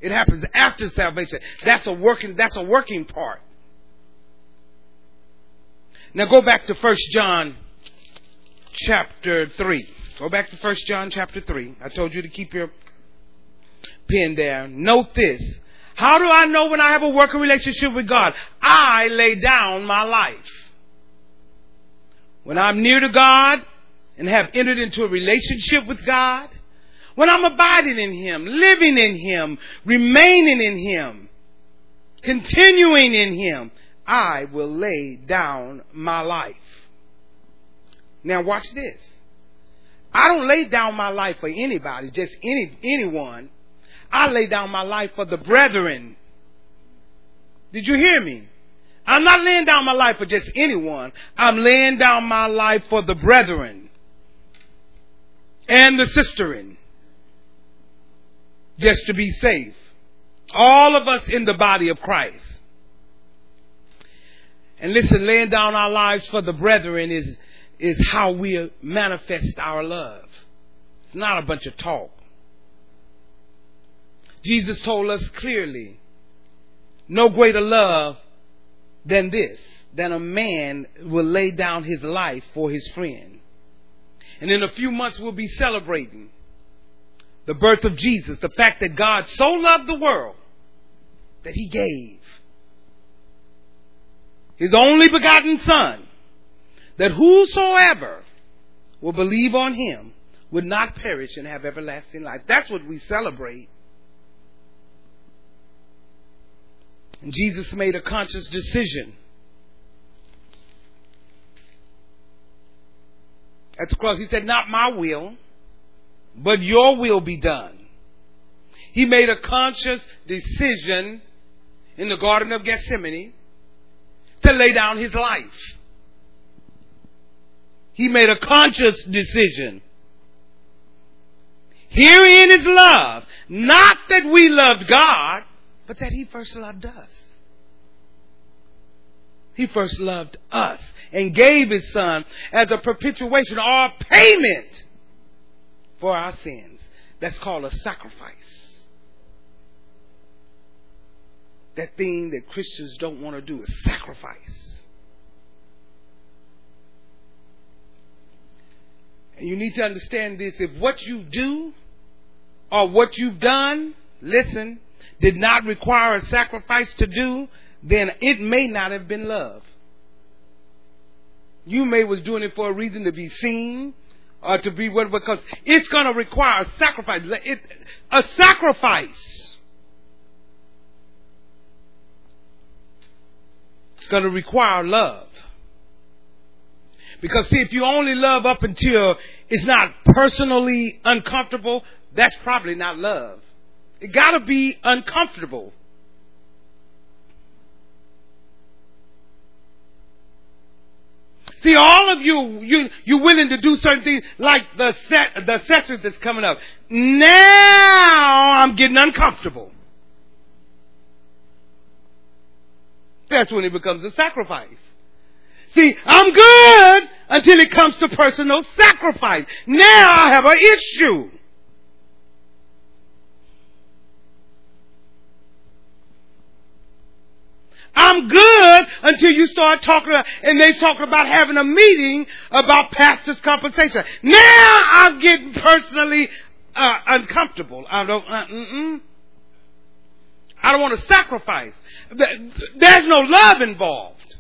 It happens after salvation. That's a working, that's a working part. Now go back to First John chapter 3. Go back to First John chapter 3. I told you to keep your pen there. Note this. How do I know when I have a working relationship with God? I lay down my life. When I'm near to God and have entered into a relationship with God, when I'm abiding in Him, living in Him, remaining in Him, continuing in Him, I will lay down my life. Now watch this. I don't lay down my life for anybody, just any, anyone. I lay down my life for the brethren. Did you hear me? I'm not laying down my life for just anyone. I'm laying down my life for the brethren and the sisterin. Just to be safe. All of us in the body of Christ. And listen, laying down our lives for the brethren is, is how we manifest our love. It's not a bunch of talk. Jesus told us clearly, no greater love than this, than a man will lay down his life for his friend. And in a few months we'll be celebrating the birth of Jesus, the fact that God so loved the world that he gave his only begotten son, that whosoever will believe on him would not perish and have everlasting life. That's what we celebrate And Jesus made a conscious decision. At the cross, he said, Not my will, but your will be done. He made a conscious decision in the Garden of Gethsemane to lay down his life. He made a conscious decision. Herein is love. Not that we loved God, but that He first loved us. He first loved us and gave His Son as a propitiation or payment for our sins. That's called a sacrifice. That thing that Christians don't want to do is sacrifice. And you need to understand this. If what you do or what you've done, listen, did not require a sacrifice to do, then it may not have been love. You may was doing it for a reason to be seen or to be what because it's going to require a sacrifice. It, a sacrifice. It's going to require love. Because see, if you only love up until it's not personally uncomfortable, that's probably not love. It gotta be uncomfortable. See, all of you, you, you're willing to do certain things like the set, the session that's coming up. Now I'm getting uncomfortable. That's when it becomes a sacrifice. See, I'm good until it comes to personal sacrifice. Now I have an issue. I'm good until you start talking about, and they talking about having a meeting about pastor's compensation. Now I'm getting personally uh, uncomfortable. I don't. Uh, mm-mm. I don't want to sacrifice. There's no love involved.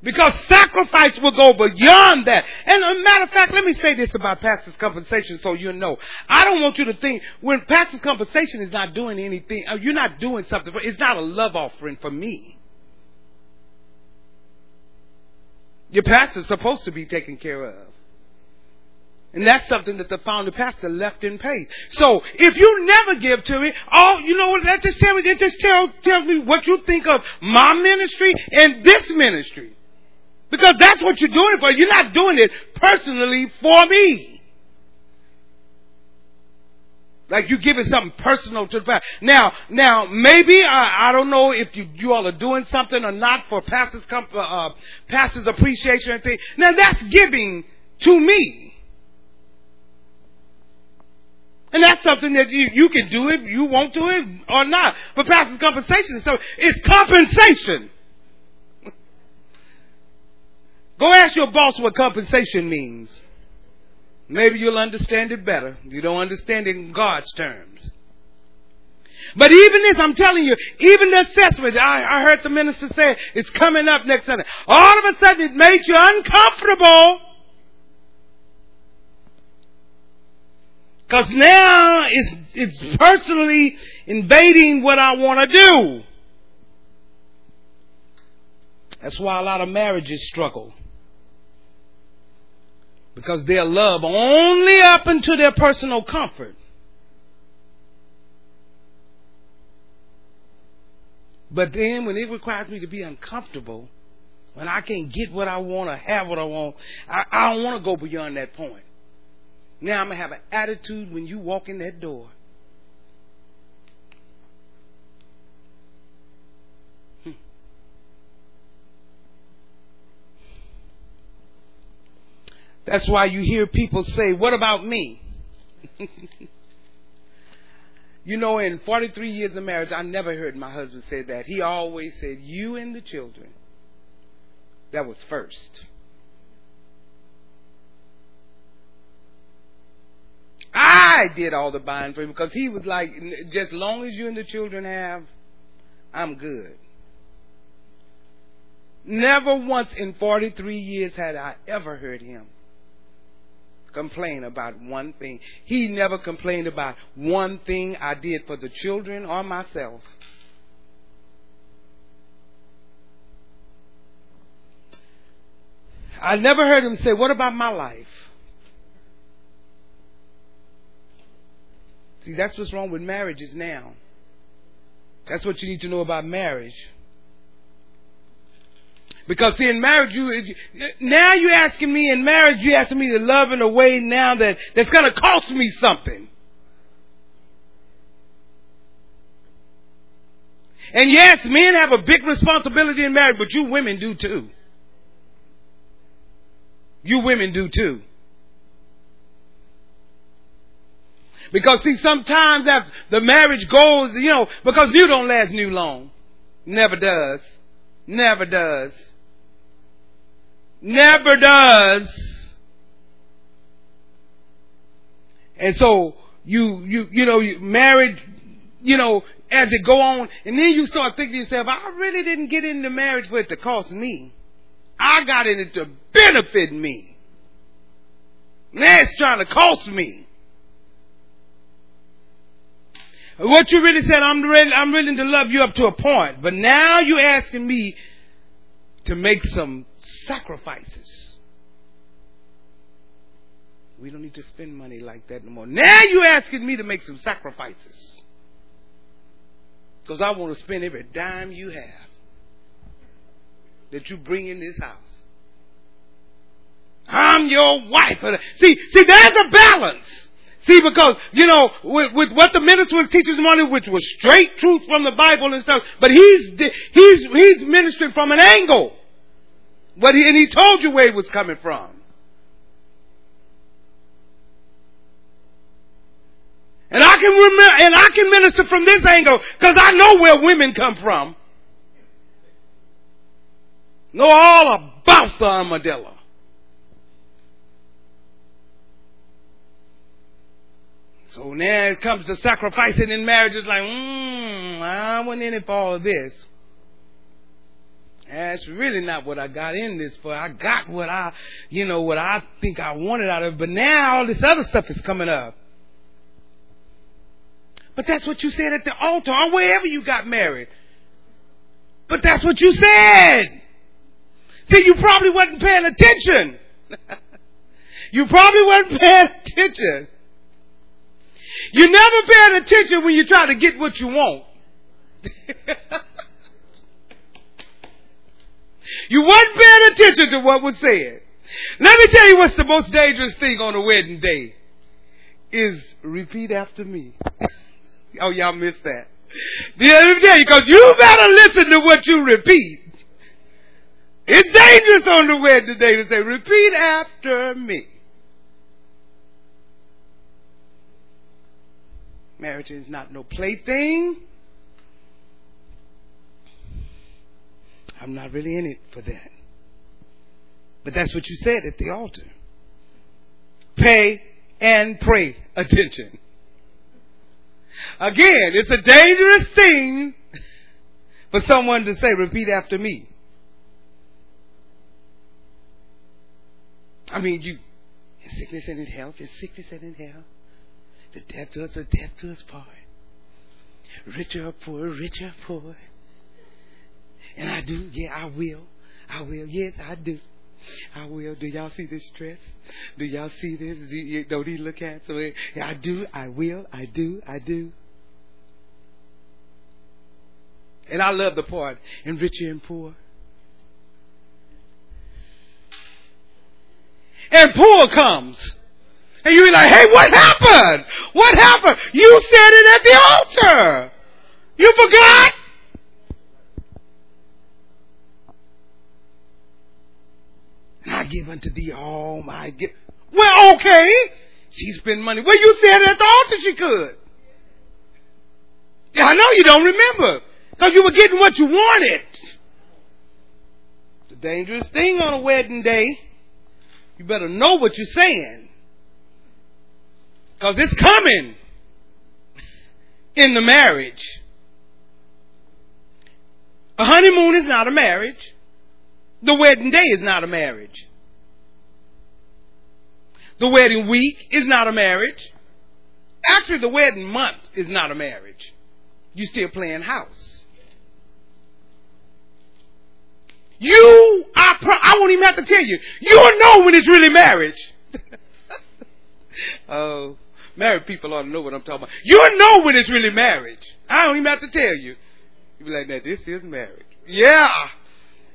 Because sacrifice will go beyond that. And a matter of fact, let me say this about pastor's compensation so you know. I don't want you to think when pastor's compensation is not doing anything, uh, you're not doing something, it's not a love offering for me. Your pastor's supposed to be taken care of. And that's something that the founder pastor left in pay. So if you never give to me, oh, you know what? That just tell me, that just tell tell me what you think of my ministry and this ministry. Because that's what you're doing it for. You're not doing it personally for me. Like you giving something personal to the pastor. Now, now maybe I, I don't know if you, you all are doing something or not for pastors, uh, pastors appreciation and thing. Now that's giving to me. And that's something that you, you can do it, you won't do it or not. But pastor's compensation, so it's compensation. Go ask your boss what compensation means. Maybe you'll understand it better. You don't understand it in God's terms. But even this, I'm telling you, even the assessment, I, I heard the minister say it's coming up next Sunday. All of a sudden it made you uncomfortable. Cause now it's, it's personally invading what I want to do. That's why a lot of marriages struggle because they'll love only up into their personal comfort. But then when it requires me to be uncomfortable, when I can't get what I want or have what I want, I, I don't want to go beyond that point. Now I'm going to have an attitude when you walk in that door. That's why you hear people say, What about me? [laughs] you know, in 43 years of marriage, I never heard my husband say that. He always said, You and the children. That was first. I did all the buying for him because he was like, just long as you and the children have, I'm good. Never once in 43 years had I ever heard him complain about one thing. He never complained about one thing I did for the children or myself. I never heard him say, What about my life? See, that's what's wrong with marriages now. That's what you need to know about marriage. Because see, in marriage, you now you're asking me in marriage, you're asking me to love in a way now that that's going to cost me something. And yes, men have a big responsibility in marriage, but you women do too. You women do too. Because see, sometimes after the marriage goes, you know, because you don't last new long. Never does. Never does. Never does. And so you you you know you married you know as it go on and then you start thinking to yourself I really didn't get into marriage for it to cost me. I got in it to benefit me. Now it's trying to cost me. What you really said, I'm ready, I'm willing to love you up to a point, but now you're asking me to make some sacrifices. We don't need to spend money like that no more. Now you're asking me to make some sacrifices. Because I want to spend every dime you have that you bring in this house. I'm your wife. See, see, there's a balance. See, because, you know, with, with what the minister was teaching this morning, which was straight truth from the Bible and stuff, but he's, he's, he's ministering from an angle. But he, and he told you where he was coming from. And I can remember, and I can minister from this angle because I know where women come from. Know all about the armadillo. So now it comes to sacrificing in marriage. It's like, mmm, I wasn't in it for all of this. That's really not what I got in this for. I got what I, you know, what I think I wanted out of it. But now all this other stuff is coming up. But that's what you said at the altar or wherever you got married. But that's what you said. See, you probably wasn't paying attention. [laughs] you probably wasn't paying attention. You never paying attention when you try to get what you want. [laughs] you weren't paying attention to what was said. Let me tell you what's the most dangerous thing on a wedding day is repeat after me. [laughs] oh, y'all missed that. The other day, because you better listen to what you repeat. It's dangerous on the wedding day to say, repeat after me. Marriage is not no plaything. I'm not really in it for that. But that's what you said at the altar. Pay and pray attention. Again, it's a dangerous thing for someone to say, repeat after me. I mean, you, in sickness and in health, in sickness and in health. The death to us, the death to us part. Richer or poor, richer or poor. And I do, yeah, I will. I will, yes, I do. I will. Do y'all see this dress? Do y'all see this? Do you, don't he look at so yeah, I do, I will, I do, I do. And I love the part in richer and poor. And poor comes. And you're like, hey, what happened? What happened? You said it at the altar. You forgot? I give unto thee all oh my gift. Well, okay. She spent money. Well, you said at the altar she could. I know you don't remember. Because you were getting what you wanted. It's a dangerous thing on a wedding day. You better know what you're saying. Because it's coming in the marriage. A honeymoon is not a marriage. The wedding day is not a marriage. The wedding week is not a marriage. Actually, the wedding month is not a marriage. You're still playing house. You, I, pro- I won't even have to tell you. You'll know when it's really marriage. [laughs] Oh, married people ought to know what I'm talking about. You'll know when it's really marriage. I don't even have to tell you. You be like, now this is marriage. Yeah.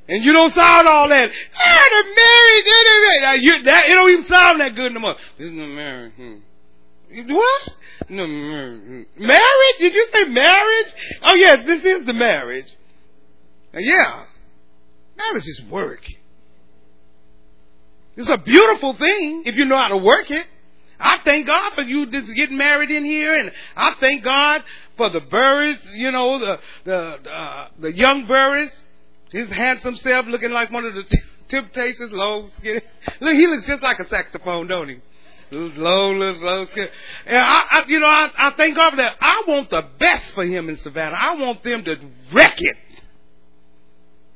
And you don't sound all that. Ah, the marriage, the marriage. You, that, it don't even sound that good no more. This is not marriage. Hmm. What? No, marriage. Marriage? Did you say marriage? Oh yes, this is the marriage. Uh, yeah. Marriage is work. It's a beautiful thing if you know how to work it. I thank God for you just getting married in here, and I thank God for the Burris, you know, the the uh, the young Burris, his handsome self, looking like one of the t- Temptations, low skin. Look, he looks just like a saxophone, don't he? Low, low, low skin. And I, I, you know, I, I thank God for that. I want the best for him in Savannah. I want them to wreck it.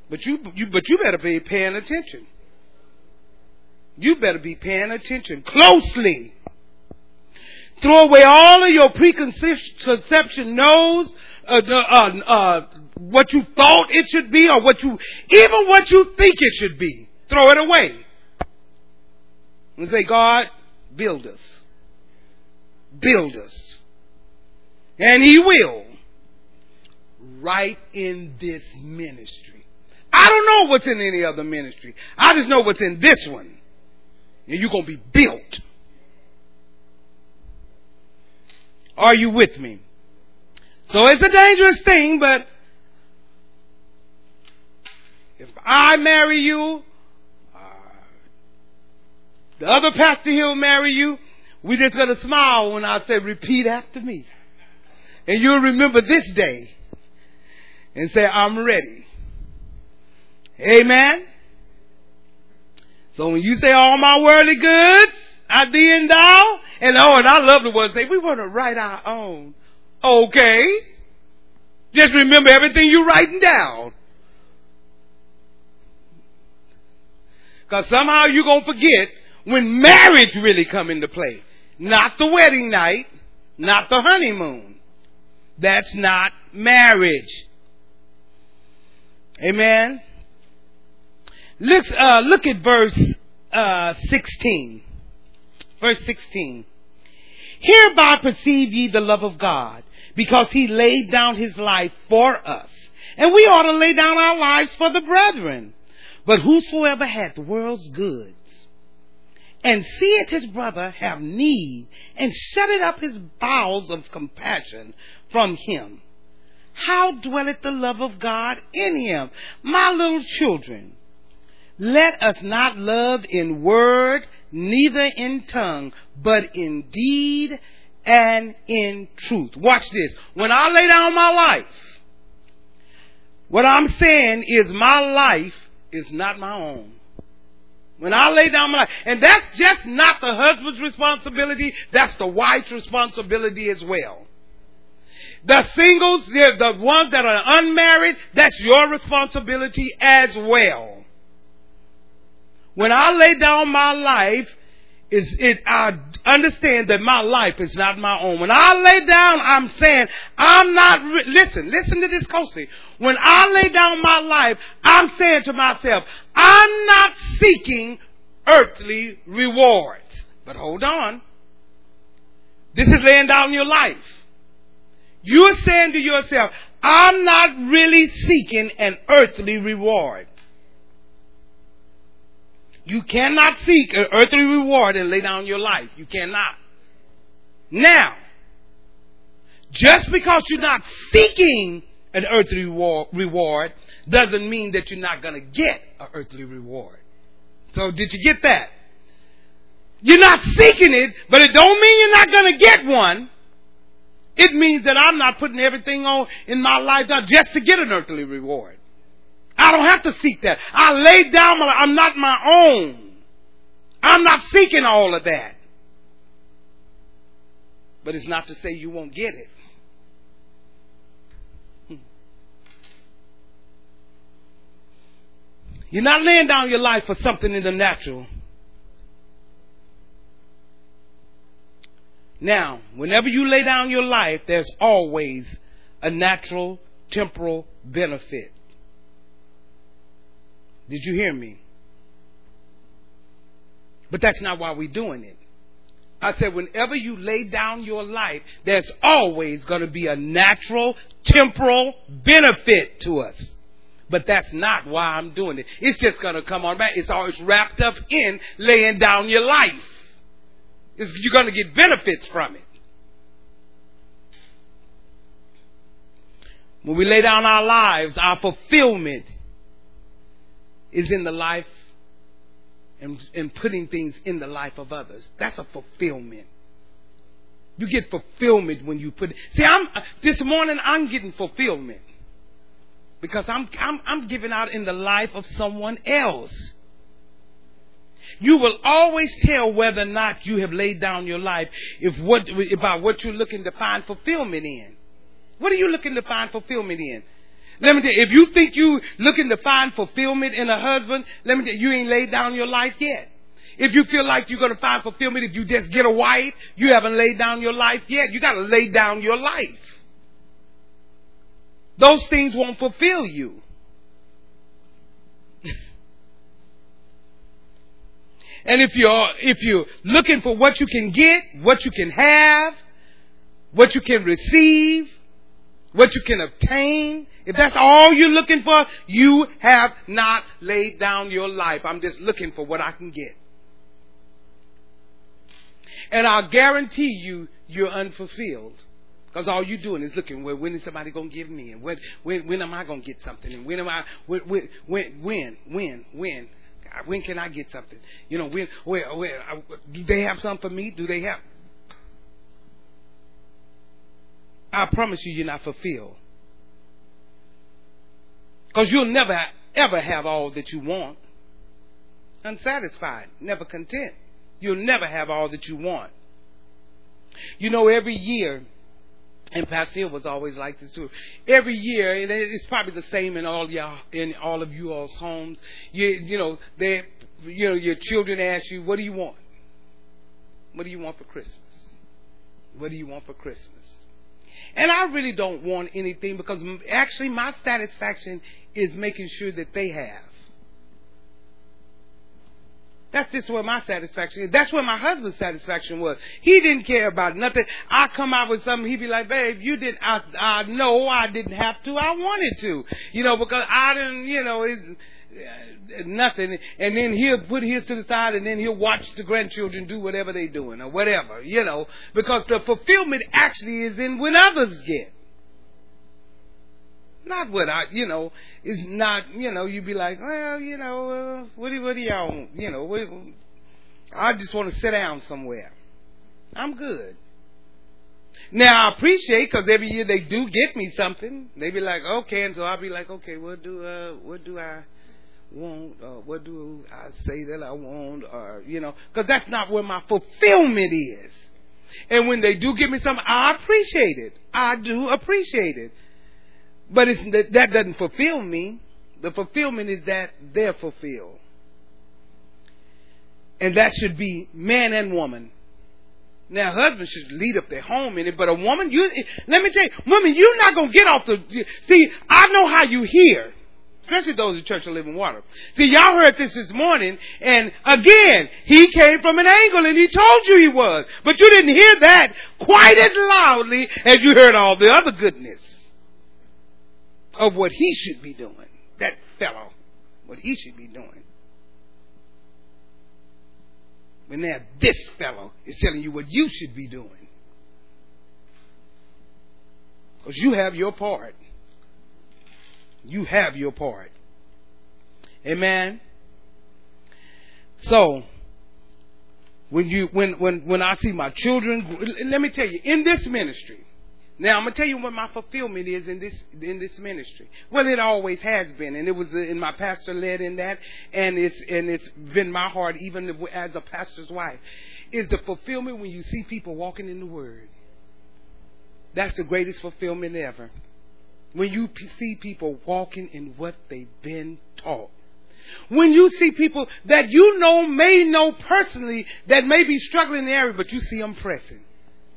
But you, you, but you better be paying attention. You better be paying attention closely. Throw away all of your preconception knows uh, uh, uh, what you thought it should be or what you, even what you think it should be. Throw it away. And say, God, build us. Build us. And He will. Right in this ministry. I don't know what's in any other ministry. I just know what's in this one. And you're going to be built. Are you with me? So it's a dangerous thing, but if I marry you, uh, the other pastor he'll marry you, We're just gonna smile when I say repeat after me. And you'll remember this day and say, I'm ready. Amen. So when you say all my worldly goods, I thee and thou, and oh, and I love the ones say, we want to write our own. Okay. Just remember everything you're writing down. Cause somehow you're gonna forget when marriage really come into play. Not the wedding night, not the honeymoon. That's not marriage. Amen. Look, uh, look at verse uh, 16. Verse 16. Hereby perceive ye the love of God, because he laid down his life for us. And we ought to lay down our lives for the brethren. But whosoever hath the world's goods, and seeth his brother have need, and shutteth up his bowels of compassion from him, how dwelleth the love of God in him? My little children, let us not love in word, neither in tongue, but in deed and in truth. Watch this. When I lay down my life, what I'm saying is my life is not my own. When I lay down my life, and that's just not the husband's responsibility, that's the wife's responsibility as well. The singles, the ones that are unmarried, that's your responsibility as well. When I lay down my life, is it, I understand that my life is not my own. When I lay down, I'm saying, I'm not, re- listen, listen to this closely. When I lay down my life, I'm saying to myself, I'm not seeking earthly rewards. But hold on. This is laying down your life. You're saying to yourself, I'm not really seeking an earthly reward. You cannot seek an earthly reward and lay down your life. You cannot. Now, just because you're not seeking an earthly reward doesn't mean that you're not going to get an earthly reward. So did you get that? You're not seeking it, but it don't mean you're not going to get one. It means that I'm not putting everything on in my life just to get an earthly reward. I don't have to seek that. I lay down my, I'm not my own. I'm not seeking all of that. But it's not to say you won't get it. Hmm. You're not laying down your life for something in the natural. Now, whenever you lay down your life, there's always a natural temporal benefit. Did you hear me? But that's not why we're doing it. I said, whenever you lay down your life, there's always going to be a natural, temporal benefit to us. But that's not why I'm doing it. It's just going to come on back. It's always wrapped up in laying down your life. It's, you're going to get benefits from it. When we lay down our lives, our fulfillment is in the life and, and putting things in the life of others. That's a fulfillment. You get fulfillment when you put. See, I'm uh, this morning. I'm getting fulfillment because I'm I'm I'm giving out in the life of someone else. You will always tell whether or not you have laid down your life if what about what you're looking to find fulfillment in. What are you looking to find fulfillment in? Let me tell you, if you think you looking to find fulfillment in a husband, let me tell you, you ain't laid down your life yet. If you feel like you're going to find fulfillment if you just get a wife, you haven't laid down your life yet. You got to lay down your life. Those things won't fulfill you. [laughs] and if you're if you're looking for what you can get, what you can have, what you can receive, what you can obtain, if that's all you're looking for, you have not laid down your life. I'm just looking for what I can get. And I'll guarantee you, you're unfulfilled. Because all you're doing is looking, well, when is somebody going to give me? And when, when, when am I going to get something? And when am I, when, when, when, when, when? When can I get something? You know, when, where, where, uh, do they have something for me? Do they have? I promise you, you're not fulfilled. Because you'll never, ever have all that you want. Unsatisfied, never content. You'll never have all that you want. You know, every year, and Pastor was always like this too. Every year, and it's probably the same in all y'all, in all of you all's homes. You, you know, they, you know, your children ask you, "What do you want? What do you want for Christmas? What do you want for Christmas?" And I really don't want anything because actually my satisfaction is making sure that they have. That's just where my satisfaction is. That's where my husband's satisfaction was. He didn't care about nothing. I come out with something, he'd be like, babe, you didn't, I, I know I didn't have to. I wanted to. You know, because I didn't, you know, it, uh, nothing. And then he'll put his to the side and then he'll watch the grandchildren do whatever they're doing or whatever, you know, because the fulfillment actually is in when others get. Not what I, you know, is not, you know, you'd be like, well, you know, uh, what do, what do y'all, you know, what, I just want to sit down somewhere. I'm good. Now I appreciate because every year they do get me something. They be like, okay, and so I'll be like, okay, what do, uh, what do I, want? Uh, what do I say that I want? Or, you know, because that's not where my fulfillment is. And when they do give me something, I appreciate it. I do appreciate it. But that doesn't fulfill me. The fulfillment is that they're fulfilled. And that should be man and woman. Now, husbands should lead up their home in it, but a woman, you, let me tell you, woman, you're not going to get off the, see, I know how you hear especially those in Church of Living Water. See, y'all heard this this morning, and again, he came from an angle and he told you he was. But you didn't hear that quite as loudly as you heard all the other goodness of what he should be doing. That fellow, what he should be doing. When now this fellow is telling you what you should be doing. Because you have your part. You have your part. Amen. So, when you when when when I see my children, let me tell you, in this ministry, now I'm gonna tell you what my fulfillment is in this in this ministry. Well, it always has been, and it was in my pastor led in that, and it's and it's been my heart even as a pastor's wife. Is the fulfillment when you see people walking in the Word. That's the greatest fulfillment ever when you see people walking in what they've been taught. When you see people that you know may know personally that may be struggling in the area, but you see them pressing.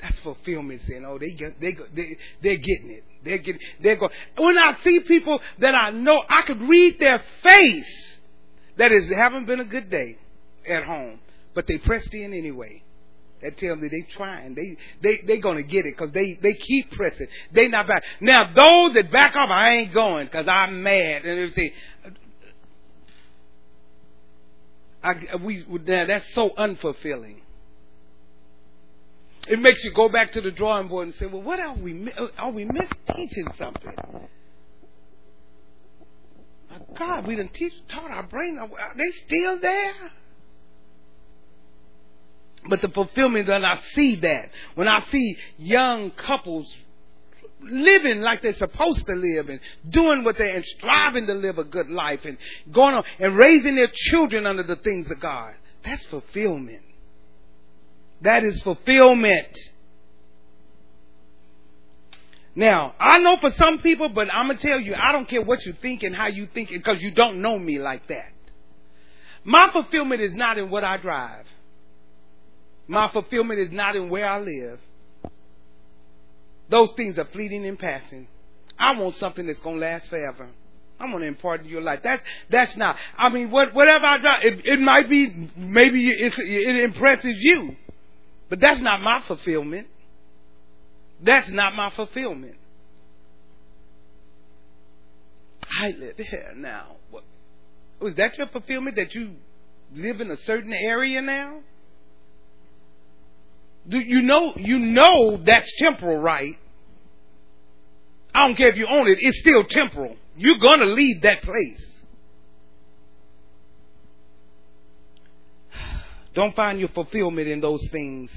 That's fulfillment saying, oh, they get, they, they, they're getting it. They're getting, they're going. When I see people that I know, I could read their face that is haven't been a good day at home, but they pressed in anyway. That tells me they trying. They they they gonna get it because they they keep pressing. They not back. Now those that back off, I ain't going because I'm mad and everything. I, we now that's so unfulfilling. It makes you go back to the drawing board and say, "Well, what are we uh, are we misteaching something?" My God, we didn't teach taught our brain. Uh, are they still there? But the fulfillment that I see that when I see young couples living like they're supposed to live and doing what they're and striving to live a good life and going on and raising their children under the things of God. That's fulfillment. That is fulfillment. Now, I know for some people, but I'm going to tell you, I don't care what you think and how you think it because you don't know me like that. My fulfillment is not in what I drive. My fulfillment is not in where I live. Those things are fleeting and passing. I want something that's going to last forever. I want to impart in your life. That's that's not. I mean, what, whatever I drive, it, it might be maybe it impresses you, but that's not my fulfillment. That's not my fulfillment. I live here now. What, was that your fulfillment that you live in a certain area now? Do you know you know that's temporal, right? I don't care if you own it, it's still temporal. You're gonna leave that place. Don't find your fulfillment in those things.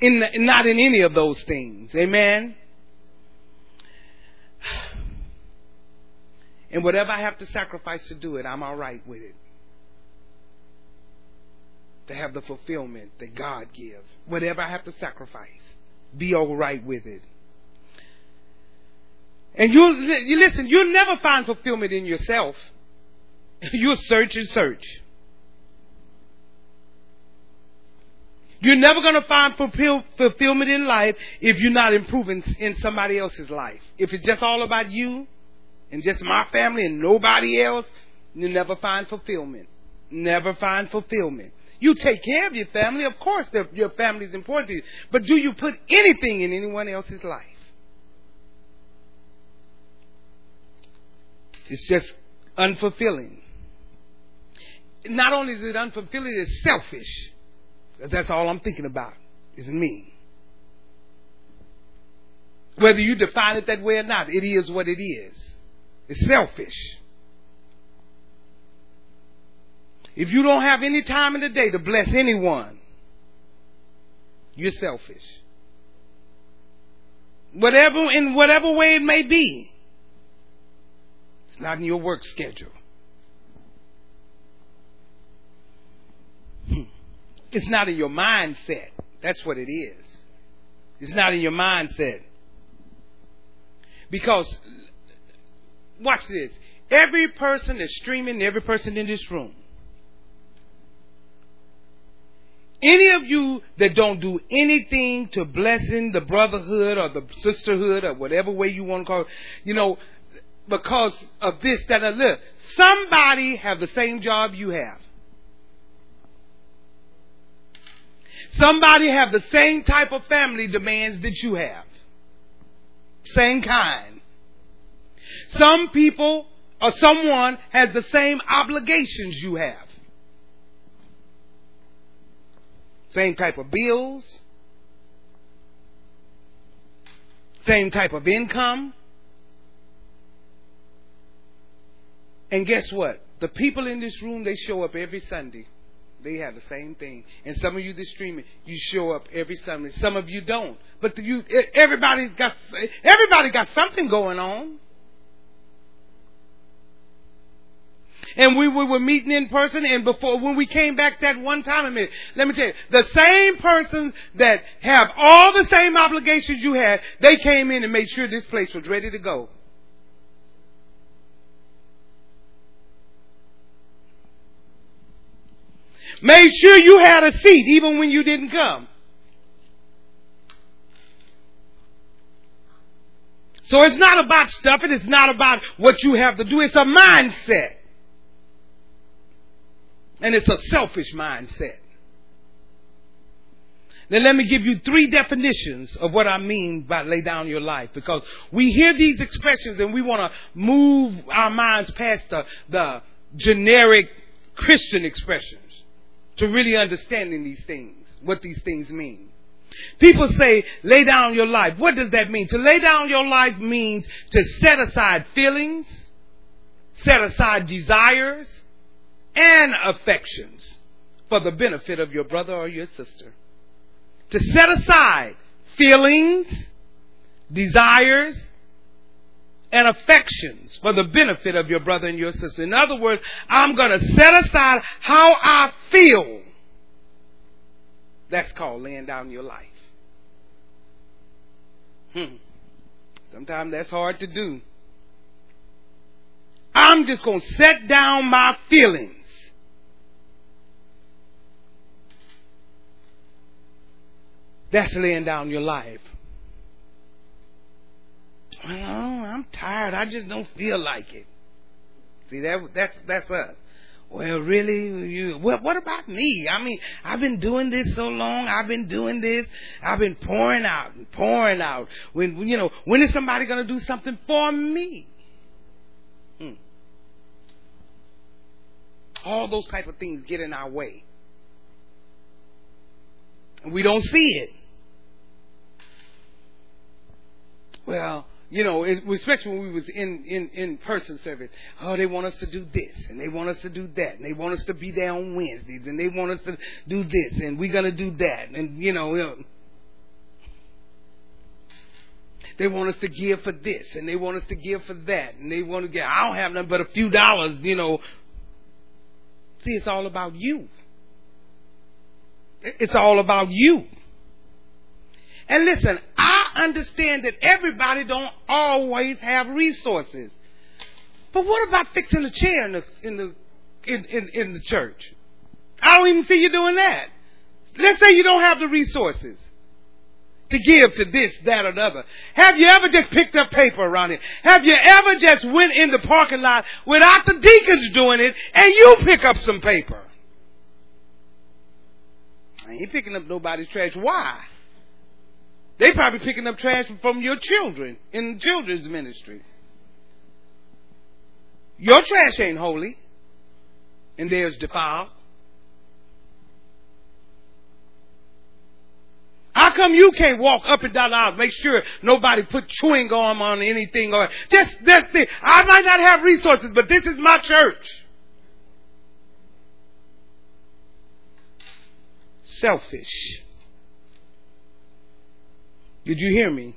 In not in any of those things. Amen. [sighs] And whatever I have to sacrifice to do it, I'm all right with it to have the fulfillment that God gives. Whatever I have to sacrifice, be all right with it. And you, you listen, you'll never find fulfillment in yourself. [laughs] You'll search and search. You're never going to find fulfill, fulfillment in life if you're not improving in somebody else's life. If it's just all about you and just my family and nobody else, you never find fulfillment. Never find fulfillment. You take care of your family. Of course, your family is important to you. But do you put anything in anyone else's life? It's just unfulfilling. Not only is it unfulfilling, it's selfish. That's all I'm thinking about is me. Whether you define it that way or not, it is what it is. It's selfish. If you don't have any time in the day to bless anyone, you're selfish. Whatever, in whatever way it may be, it's not in your work schedule. Hmm. It's not in your mindset. That's what it is. It's not in your mindset. Because, watch this. Every person that's streaming, every person in this room any of you that don't do anything to blessing the brotherhood or the sisterhood or whatever way you want to call it, you know, because of this, that, and this, somebody have the same job you have. Somebody have the same type of family demands that you have. Same kind. Some people or someone has the same obligations you have. Same type of bills. Same type of income. And guess what? The people in this room, they show up every Sunday. They have the same thing. And some of you that stream it, you show up every Sunday. Some of you don't. But you, everybody's got, everybody got something going on. and we, we were meeting in person and before when we came back that one time, I mean, let me tell you, the same persons that have all the same obligations you had, they came in and made sure this place was ready to go. Made sure you had a seat even when you didn't come. So it's not about stuff. It is not about what you have to do. It's a mindset. And it's a selfish mindset. Now let me give you three definitions of what I mean by lay down your life because we hear these expressions and we want to move our minds past the, the generic Christian expressions to really understanding these things, what these things mean. People say, lay down your life. What does that mean? To lay down your life means to set aside feelings, set aside desires, and affections for the benefit of your brother or your sister. To set aside feelings, desires, and affections for the benefit of your brother and your sister. In other words, I'm going to set aside how I feel. That's called laying down your life. Hmm. Sometimes that's hard to do. I'm just going to set down my feelings. That's laying down your life. Well, I'm tired. I just don't feel like it. See that that's that's us. Well, really, you. Well, what about me? I mean, I've been doing this so long. I've been doing this. I've been pouring out and pouring out. When you know, when is somebody going to do something for me? Hmm. All those type of things get in our way. We don't see it. Well, you know, especially when we was in, in, in person service. Oh, they want us to do this and they want us to do that and they want us to be there on Wednesdays and they want us to do this and we're gonna do that and you know they want us to give for this and they want us to give for that and they want to get I don't have nothing but a few dollars, you know. See, it's all about you. It's all about you. And listen, I understand that everybody don't always have resources. But what about fixing a chair in the in the in, in, in the church? I don't even see you doing that. Let's say you don't have the resources to give to this, that, or the other. Have you ever just picked up paper around here? Have you ever just went in the parking lot without the deacons doing it and you pick up some paper? I ain't picking up nobody's trash. Why? They probably picking up trash from your children in children's ministry. Your trash ain't holy, and theirs defiled. How come you can't walk up and down the aisle, make sure nobody put chewing gum on anything or just this thing? I might not have resources, but this is my church. Selfish. Did you hear me?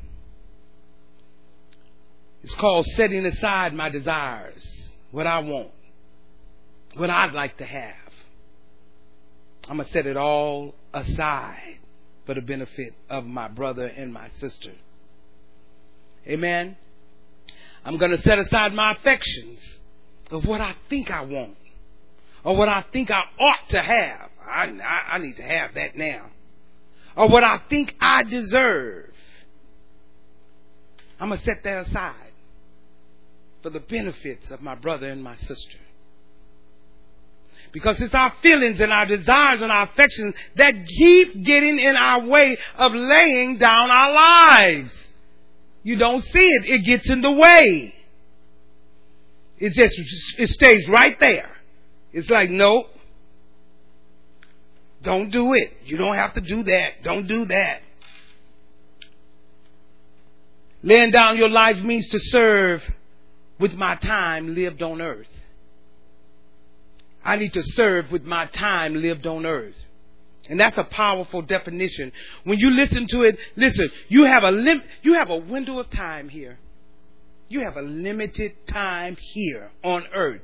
It's called setting aside my desires, what I want, what I'd like to have. I'm going to set it all aside for the benefit of my brother and my sister. Amen. I'm going to set aside my affections of what I think I want or what I think I ought to have. I, I, I need to have that now. Or what I think I deserve. I'm going to set that aside for the benefits of my brother and my sister. Because it's our feelings and our desires and our affections that keep getting in our way of laying down our lives. You don't see it. It gets in the way. It just, it stays right there. It's like, no, don't do it. You don't have to do that. Don't do that. Laying down your life means to serve with my time lived on earth. I need to serve with my time lived on earth. And that's a powerful definition. When you listen to it, listen, you have a lim- you have a window of time here. You have a limited time here on earth.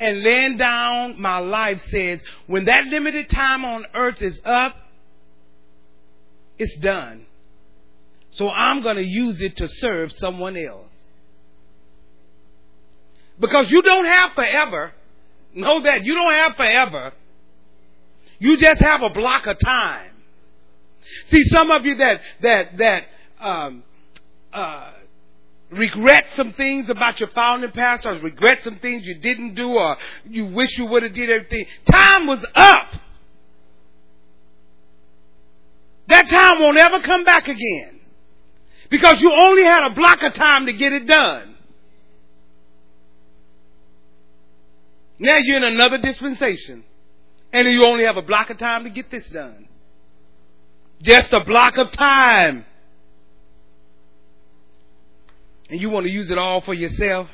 And laying down my life says, when that limited time on earth is up, it's done. So I'm going to use it to serve someone else. Because you don't have forever. Know that. You don't have forever. You just have a block of time. See, some of you that, that, that, um, uh, regret some things about your founding pastor, or regret some things you didn't do, or you wish you would have did everything. Time was up. That time won't ever come back again. Because you only had a block of time to get it done. Now you're in another dispensation. And you only have a block of time to get this done. Just a block of time. And you want to use it all for yourself?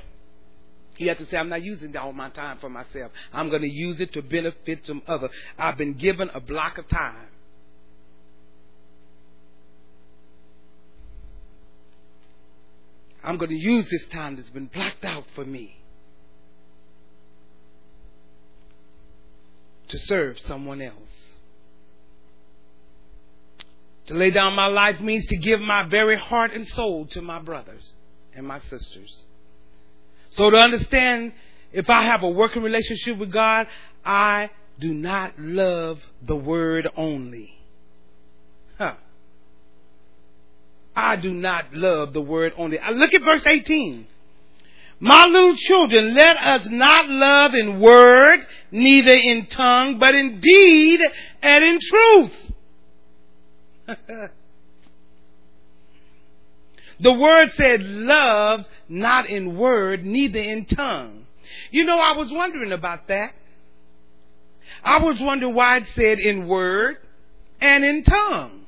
You have to say, I'm not using all my time for myself. I'm going to use it to benefit some other. I've been given a block of time. I'm going to use this time that's been blocked out for me to serve someone else. To lay down my life means to give my very heart and soul to my brothers and my sisters. So to understand if I have a working relationship with God, I do not love the word only. Huh. I do not love the word only. Uh, look at verse 18. My little children, let us not love in word, neither in tongue, but in deed and in truth. [laughs] the word said love not in word, neither in tongue. You know, I was wondering about that. I was wondering why it said in word and in tongue.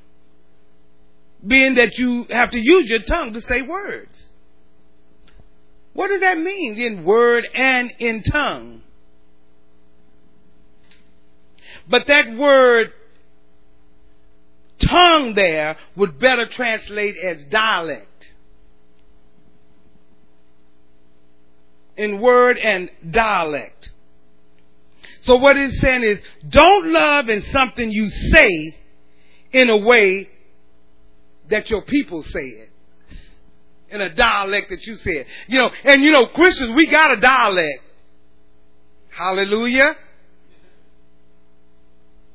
Being that you have to use your tongue to say words. What does that mean in word and in tongue? But that word tongue there would better translate as dialect. In word and dialect. So what it's saying is, don't love in something you say in a way that your people said in a dialect that you said. You know, and you know, Christians, we got a dialect. Hallelujah.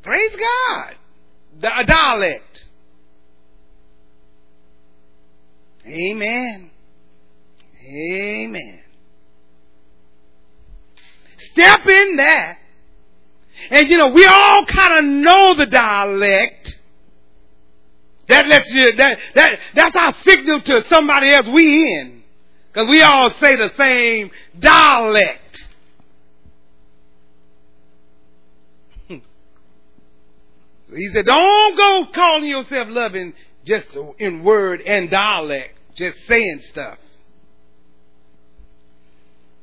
Praise God. A dialect. Amen. Amen. Step in there. And you know, we all kind of know the dialect. That lets you, that, that, that's our signal to somebody else we in. Cause we all say the same dialect. So [laughs] he said, don't go calling yourself loving just in word and dialect, just saying stuff.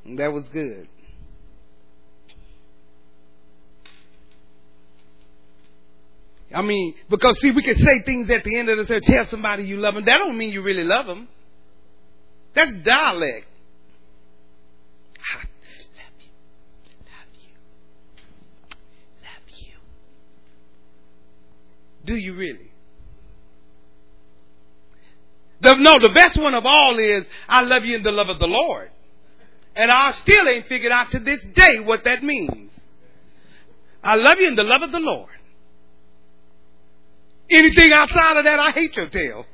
And that was good. I mean, because see, we can say things at the end of the day, tell somebody you love them. That don't mean you really love them. That's dialect. I love you. Love you. Love you. Do you really? The, no, the best one of all is, I love you in the love of the Lord. And I still ain't figured out to this day what that means. I love you in the love of the Lord. Anything outside of that, I hate your tail.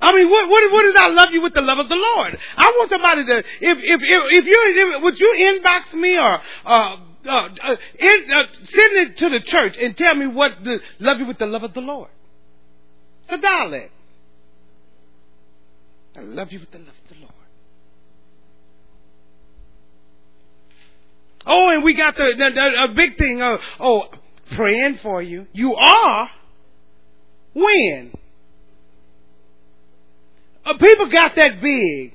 I mean, what, what, what is I love you with the love of the Lord? I want somebody to, if, if, if, if you, would you inbox me or, uh, uh, uh, in, uh, send it to the church and tell me what the love you with the love of the Lord. It's a dialect. I love you with the love of the Lord. Oh, and we got the, the, the a big thing. Uh, oh, praying for you. You are. When? Uh, people got that big.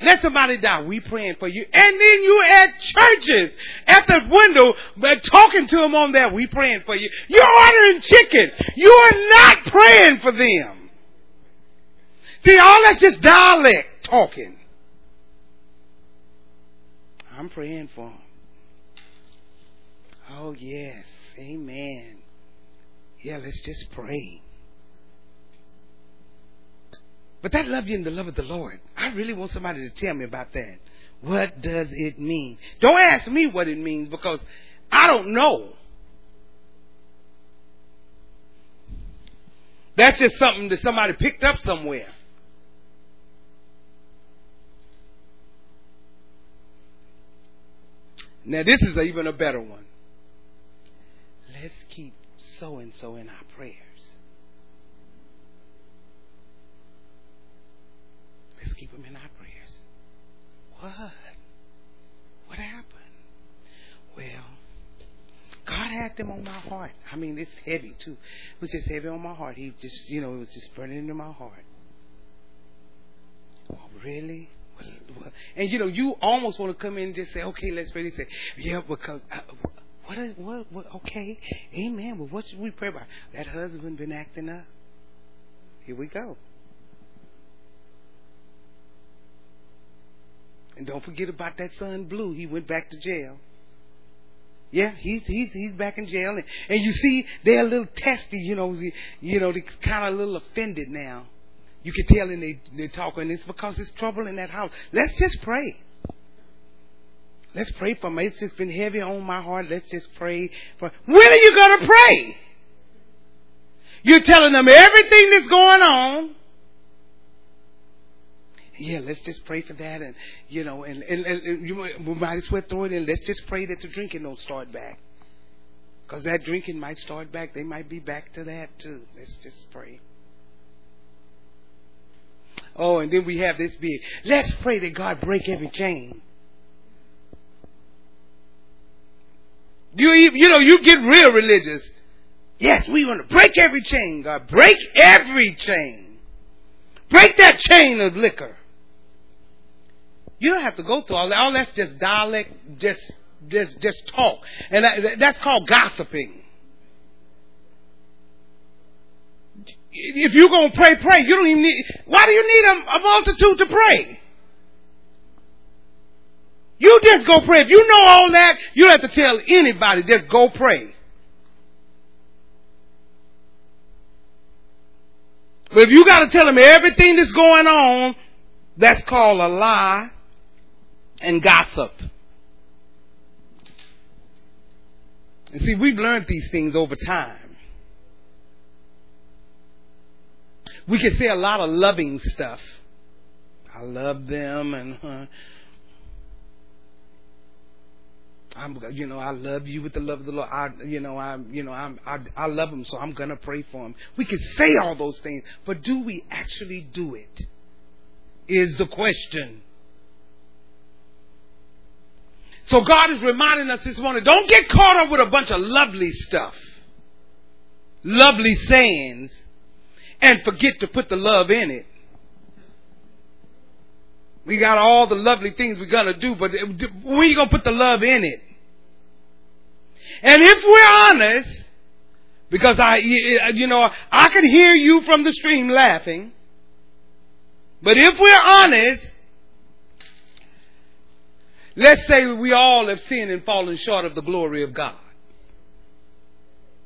Let somebody die. We praying for you. And then you at churches at the window, but talking to them on that. We praying for you. You're ordering chicken. You are not praying for them. See, all that's just dialect talking. I'm praying for them. Oh yes. Amen. Yeah, let's just pray. But that love you in the love of the Lord. I really want somebody to tell me about that. What does it mean? Don't ask me what it means because I don't know. That's just something that somebody picked up somewhere. Now, this is even a better one. So and so in our prayers. Let's keep them in our prayers. What? What happened? Well, God had them on my heart. I mean, it's heavy too. It was just heavy on my heart. He just, you know, it was just burning into my heart. Oh, really? And you know, you almost want to come in and just say, "Okay, let's pray." He say, "Yeah, because uh, what, what, what? Okay, Amen. But what should we pray about? That husband been acting up. Here we go. And don't forget about that son Blue. He went back to jail. Yeah, he's he's he's back in jail, and, and you see they're a little testy. You know, you know, they're kind of a little offended now. You can tell in they they're talking. It's because there's trouble in that house. Let's just pray. Let's pray for me. It's just been heavy on my heart. Let's just pray for. When are you going to pray? You're telling them everything that's going on. Yeah, let's just pray for that, and you know, and, and, and you might as well throw it in. Let's just pray that the drinking don't start back, because that drinking might start back. They might be back to that too. Let's just pray. Oh, and then we have this big. Let's pray that God break every chain. You, you know, you get real religious. Yes, we want to break every chain, God. Break every chain. Break that chain of liquor. You don't have to go through all that. All that's just dialect, just, just, just talk. And that, that's called gossiping. If you're going to pray, pray. You don't even need, why do you need a, a multitude to pray? You just go pray. If you know all that, you don't have to tell anybody. Just go pray. But if you got to tell them everything that's going on, that's called a lie and gossip. And see, we've learned these things over time. We can say a lot of loving stuff. I love them and uh, I'm, you know, I love you with the love of the Lord. I, you know, I, you know, I'm, I, I love him, so I'm gonna pray for him. We can say all those things, but do we actually do it? Is the question. So God is reminding us this morning, don't get caught up with a bunch of lovely stuff, lovely sayings, and forget to put the love in it. We got all the lovely things we're gonna do, but are you gonna put the love in it? And if we're honest, because I, you know, I can hear you from the stream laughing, but if we're honest, Let's say we all have sinned and fallen short of the glory of God.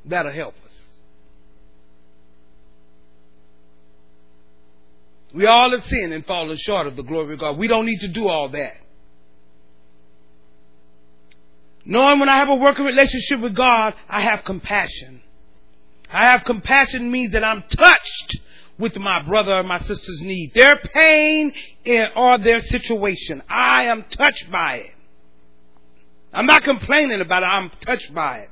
That'll help us. We all have sinned and fallen short of the glory of God. We don't need to do all that. Knowing when I have a working relationship with God, I have compassion. I have compassion means that I'm touched with my brother or my sister's need, their pain or their situation. I am touched by it. I'm not complaining about it. I'm touched by it.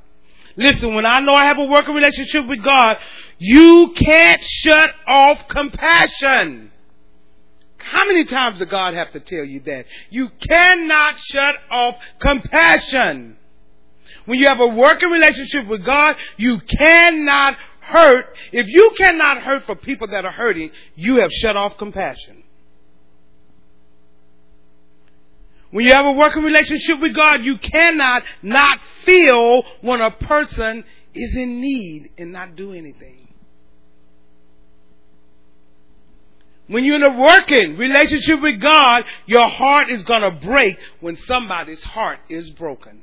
Listen, when I know I have a working relationship with God, you can't shut off compassion. How many times does God have to tell you that? You cannot shut off compassion. When you have a working relationship with God, you cannot hurt, if you cannot hurt for people that are hurting, you have shut off compassion. When you have a working relationship with God, you cannot not feel when a person is in need and not do anything. When you're in a working relationship with God, your heart is going to break when somebody's heart is broken.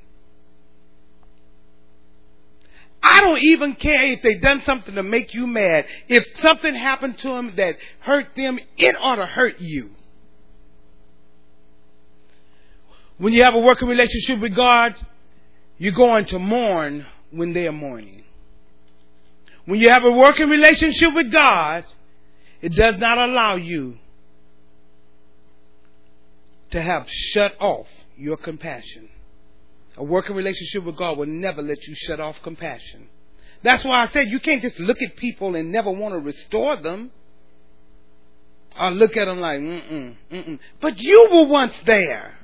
I don't even care if they've done something to make you mad. If something happened to them that hurt them, it ought to hurt you. When you have a working relationship with God, you're going to mourn when they are mourning. When you have a working relationship with God, it does not allow you to have shut off your compassion. A working relationship with God will never let you shut off compassion. That's why I said you can't just look at people and never want to restore them. Or look at them like, mm-mm, mm-mm. But you were once there.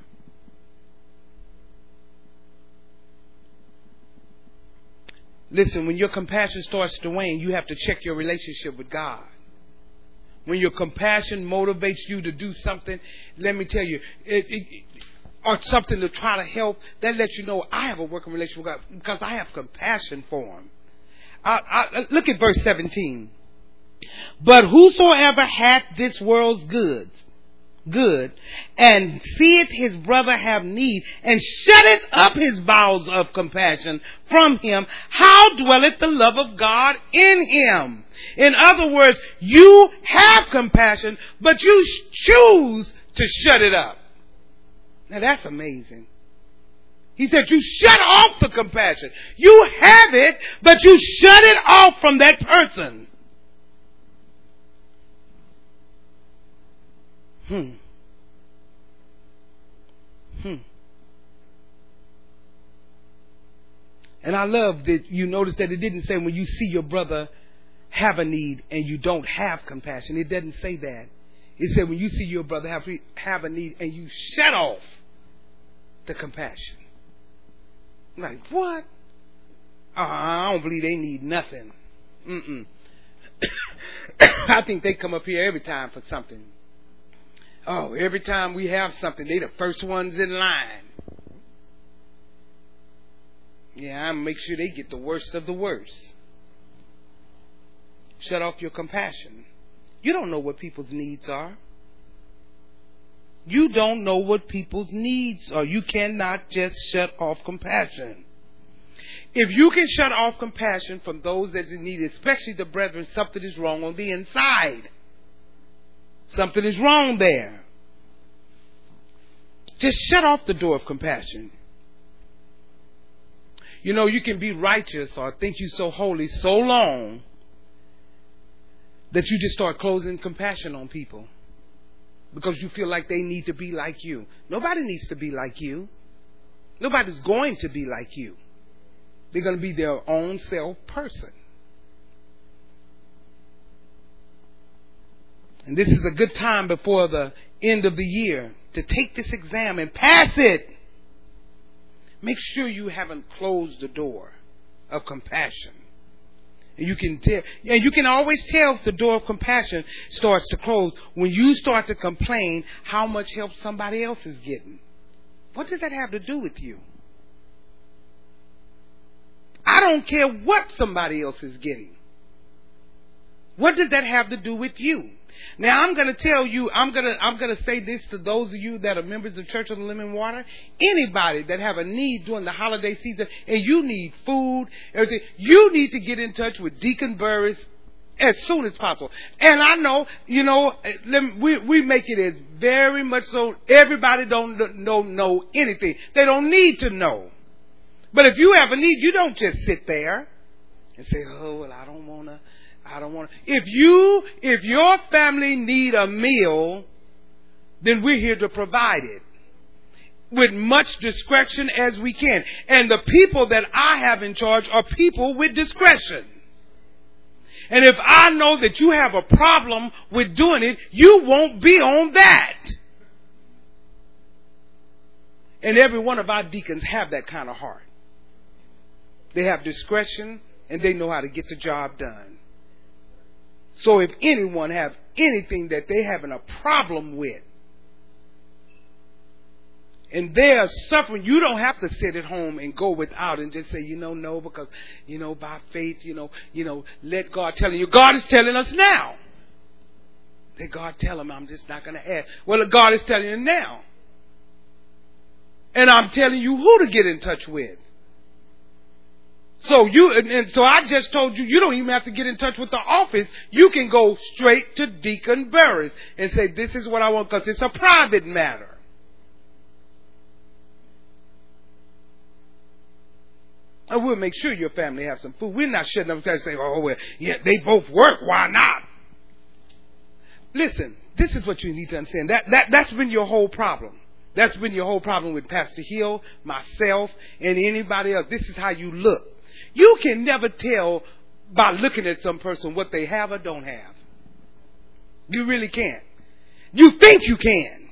Listen, when your compassion starts to wane, you have to check your relationship with God. When your compassion motivates you to do something, let me tell you, it, it, or something to try to help, that lets you know I have a working relationship with God because I have compassion for Him. I, I, look at verse 17. But whosoever hath this world's goods, good, and seeth his brother have need, and shutteth up his bowels of compassion from him, how dwelleth the love of God in him? In other words, you have compassion, but you choose to shut it up. Now that's amazing. He said, you shut off the compassion. You have it, but you shut it off from that person. Hmm. Hmm. And I love that you notice that it didn't say when you see your brother have a need and you don't have compassion. It doesn't say that. It said when you see your brother have, have a need and you shut off the compassion. Like, what? Uh, I don't believe they need nothing. Mm-mm. [coughs] I think they come up here every time for something. Oh, every time we have something, they the first ones in line. Yeah, I make sure they get the worst of the worst. Shut off your compassion. You don't know what people's needs are. You don't know what people's needs are. You cannot just shut off compassion. If you can shut off compassion from those that need especially the brethren, something is wrong on the inside. Something is wrong there. Just shut off the door of compassion. You know, you can be righteous or think you're so holy so long that you just start closing compassion on people because you feel like they need to be like you. Nobody needs to be like you. Nobody's going to be like you. They're going to be their own self person. And this is a good time before the end of the year to take this exam and pass it. Make sure you haven't closed the door of compassion. And you can tell, and you can always tell if the door of compassion starts to close when you start to complain how much help somebody else is getting. What does that have to do with you? I don't care what somebody else is getting. What does that have to do with you? Now I'm going to tell you, I'm going to, I'm going to say this to those of you that are members of Church of the Living Water. Anybody that have a need during the holiday season and you need food, everything, you need to get in touch with Deacon Burris as soon as possible. And I know, you know, we we make it as very much so everybody don't don't know anything. They don't need to know. But if you have a need, you don't just sit there and say, "Oh, well, I don't want to." I don't want to. If you, if your family need a meal, then we're here to provide it with much discretion as we can. And the people that I have in charge are people with discretion. And if I know that you have a problem with doing it, you won't be on that. And every one of our deacons have that kind of heart. They have discretion and they know how to get the job done. So if anyone have anything that they having a problem with, and they are suffering, you don't have to sit at home and go without and just say, you know, no, because, you know, by faith, you know, you know, let God tell you. God is telling us now. Let God tell him I'm just not going to ask. Well, God is telling you now. And I'm telling you who to get in touch with. So you, and, and, so I just told you, you don't even have to get in touch with the office. You can go straight to Deacon Burris and say, this is what I want, because it's a private matter. And we'll make sure your family have some food. We're not shutting up because say, oh, well, yeah, they both work. Why not? Listen, this is what you need to understand. That, that, that's been your whole problem. That's been your whole problem with Pastor Hill, myself, and anybody else. This is how you look. You can never tell by looking at some person what they have or don't have. You really can't. You think you can.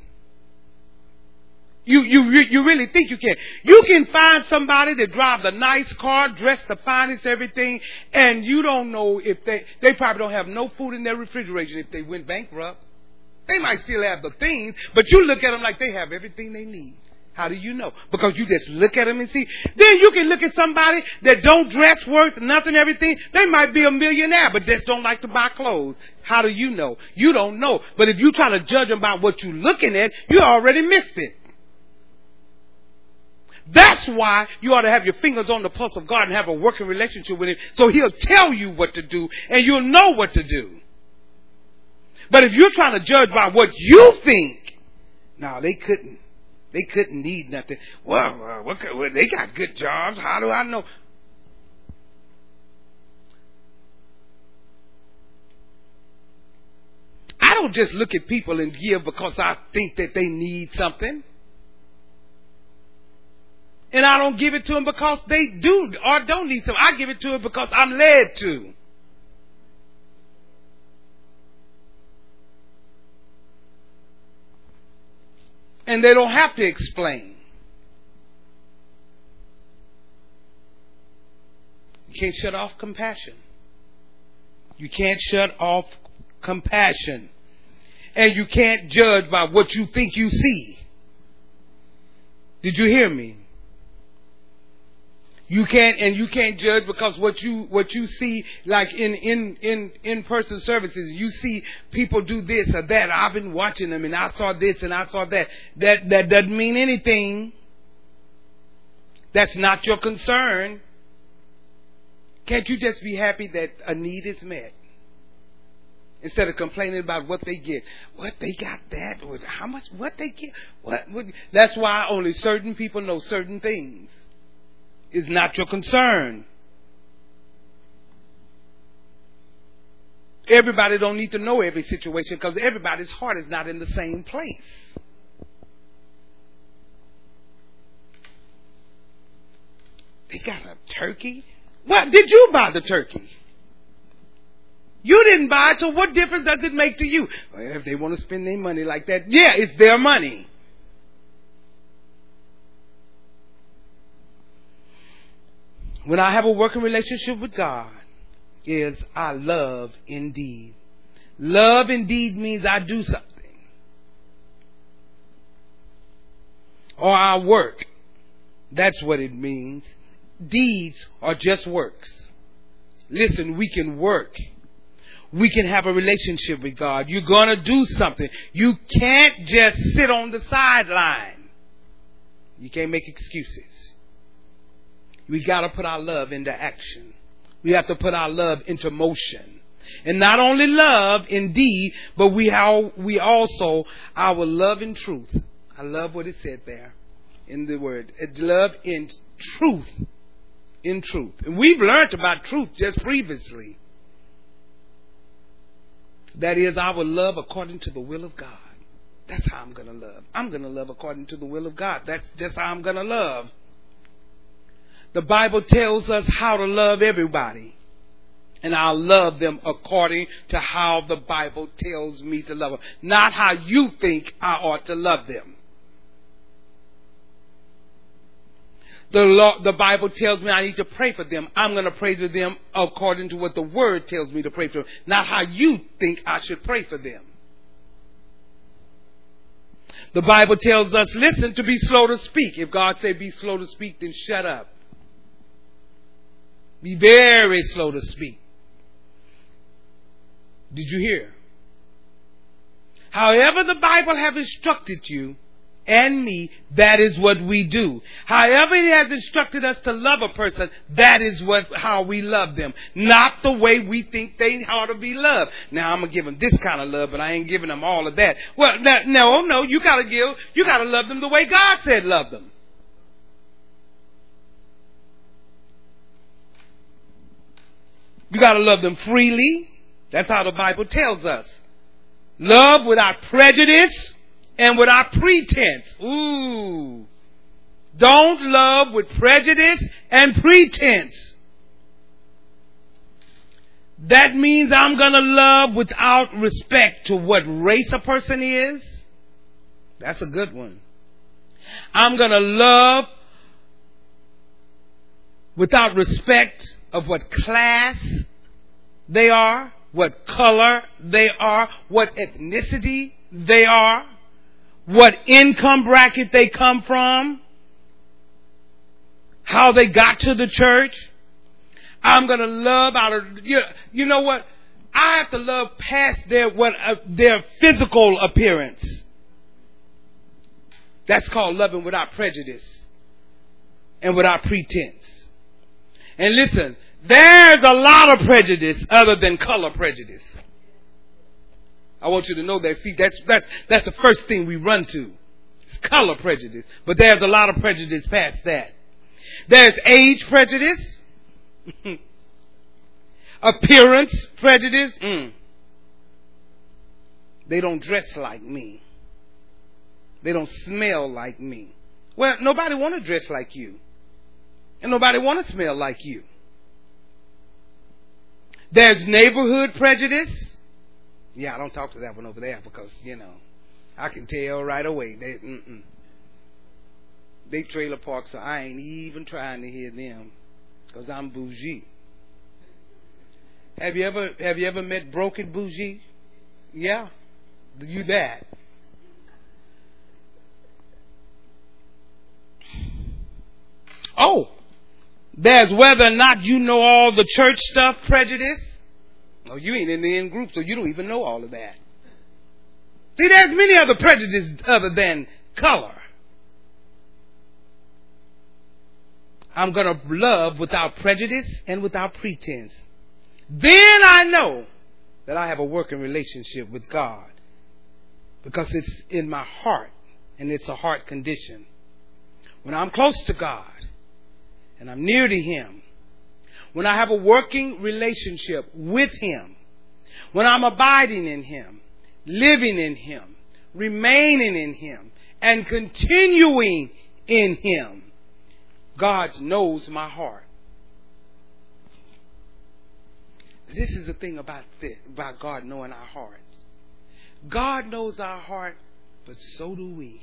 You, you, you really think you can. You can find somebody that drives a nice car, dressed the finest, everything, and you don't know if they, they probably don't have no food in their refrigerator if they went bankrupt. They might still have the things, but you look at them like they have everything they need. How do you know? Because you just look at them and see. Then you can look at somebody that don't dress worth nothing, everything. They might be a millionaire, but just don't like to buy clothes. How do you know? You don't know. But if you try to judge them by what you're looking at, you already missed it. That's why you ought to have your fingers on the pulse of God and have a working relationship with Him so He'll tell you what to do and you'll know what to do. But if you're trying to judge by what you think, now they couldn't. They couldn't need nothing. Well, uh, what, well, they got good jobs. How do I know? I don't just look at people and give because I think that they need something. And I don't give it to them because they do or don't need something. I give it to them because I'm led to. And they don't have to explain. You can't shut off compassion. You can't shut off compassion. And you can't judge by what you think you see. Did you hear me? You can't, and you can't judge because what you what you see, like in in in in person services, you see people do this or that. I've been watching them, and I saw this and I saw that. That that doesn't mean anything. That's not your concern. Can't you just be happy that a need is met? Instead of complaining about what they get, what they got that, how much, what they get, what, what that's why only certain people know certain things is not your concern. Everybody don't need to know every situation because everybody's heart is not in the same place. They got a turkey. What did you buy the turkey? You didn't buy it, so what difference does it make to you? Well, if they want to spend their money like that, yeah, it's their money. When I have a working relationship with God is I love indeed. Love indeed means I do something. Or I work. That's what it means. Deeds are just works. Listen, we can work. We can have a relationship with God. You're gonna do something. You can't just sit on the sideline. You can't make excuses. We got to put our love into action. We have to put our love into motion. And not only love indeed, but we how we also our love in truth. I love what it said there in the word. It's love in truth. In truth. And we've learned about truth just previously. That is our love according to the will of God. That's how I'm going to love. I'm going to love according to the will of God. That's just how I'm going to love. The Bible tells us how to love everybody. And I'll love them according to how the Bible tells me to love them. Not how you think I ought to love them. The, law, the Bible tells me I need to pray for them. I'm going to pray for them according to what the Word tells me to pray for them, not how you think I should pray for them. The Bible tells us, listen, to be slow to speak. If God say be slow to speak, then shut up. Be very slow to speak. Did you hear? However the Bible have instructed you and me, that is what we do. However it has instructed us to love a person, that is what how we love them. Not the way we think they ought to be loved. Now I'm gonna give them this kind of love, but I ain't giving them all of that. Well, no, no, you gotta give, you gotta love them the way God said love them. You got to love them freely. That's how the Bible tells us. Love without prejudice. and without pretense. Ooh. Don't love with prejudice and pretense. That means I'm gonna love without respect to what race a person is. That's a good one. I'm gonna love without respect of what class they are, what color they are, what ethnicity they are, what income bracket they come from, how they got to the church. I'm gonna love out of you. You know what? I have to love past their what uh, their physical appearance. That's called loving without prejudice and without pretense. And listen, there's a lot of prejudice other than color prejudice. I want you to know that. See, that's that, that's the first thing we run to. It's color prejudice. But there's a lot of prejudice past that. There's age prejudice. [laughs] Appearance prejudice. Mm. They don't dress like me. They don't smell like me. Well, nobody want to dress like you. And nobody want to smell like you. There's neighborhood prejudice. Yeah, I don't talk to that one over there because, you know, I can tell right away. They, mm-mm. they trailer park, so I ain't even trying to hear them because I'm bougie. Have you ever have you ever met broken bougie? Yeah, you that. Oh, there's whether or not you know all the church stuff prejudice. Oh, you ain't in the in group, so you don't even know all of that. See, there's many other prejudices other than color. I'm going to love without prejudice and without pretense. Then I know that I have a working relationship with God because it's in my heart and it's a heart condition. When I'm close to God and I'm near to Him, when I have a working relationship with Him, when I'm abiding in Him, living in Him, remaining in Him, and continuing in Him, God knows my heart. This is the thing about this, about God knowing our hearts. God knows our heart, but so do we.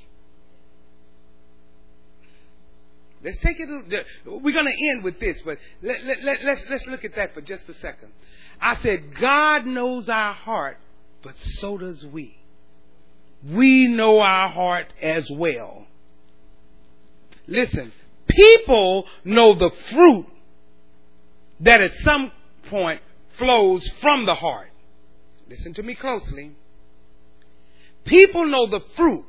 Let's take it. We're going to end with this, but let, let, let, let's let's look at that for just a second. I said God knows our heart, but so does we. We know our heart as well. Listen, people know the fruit that at some point flows from the heart. Listen to me closely. People know the fruit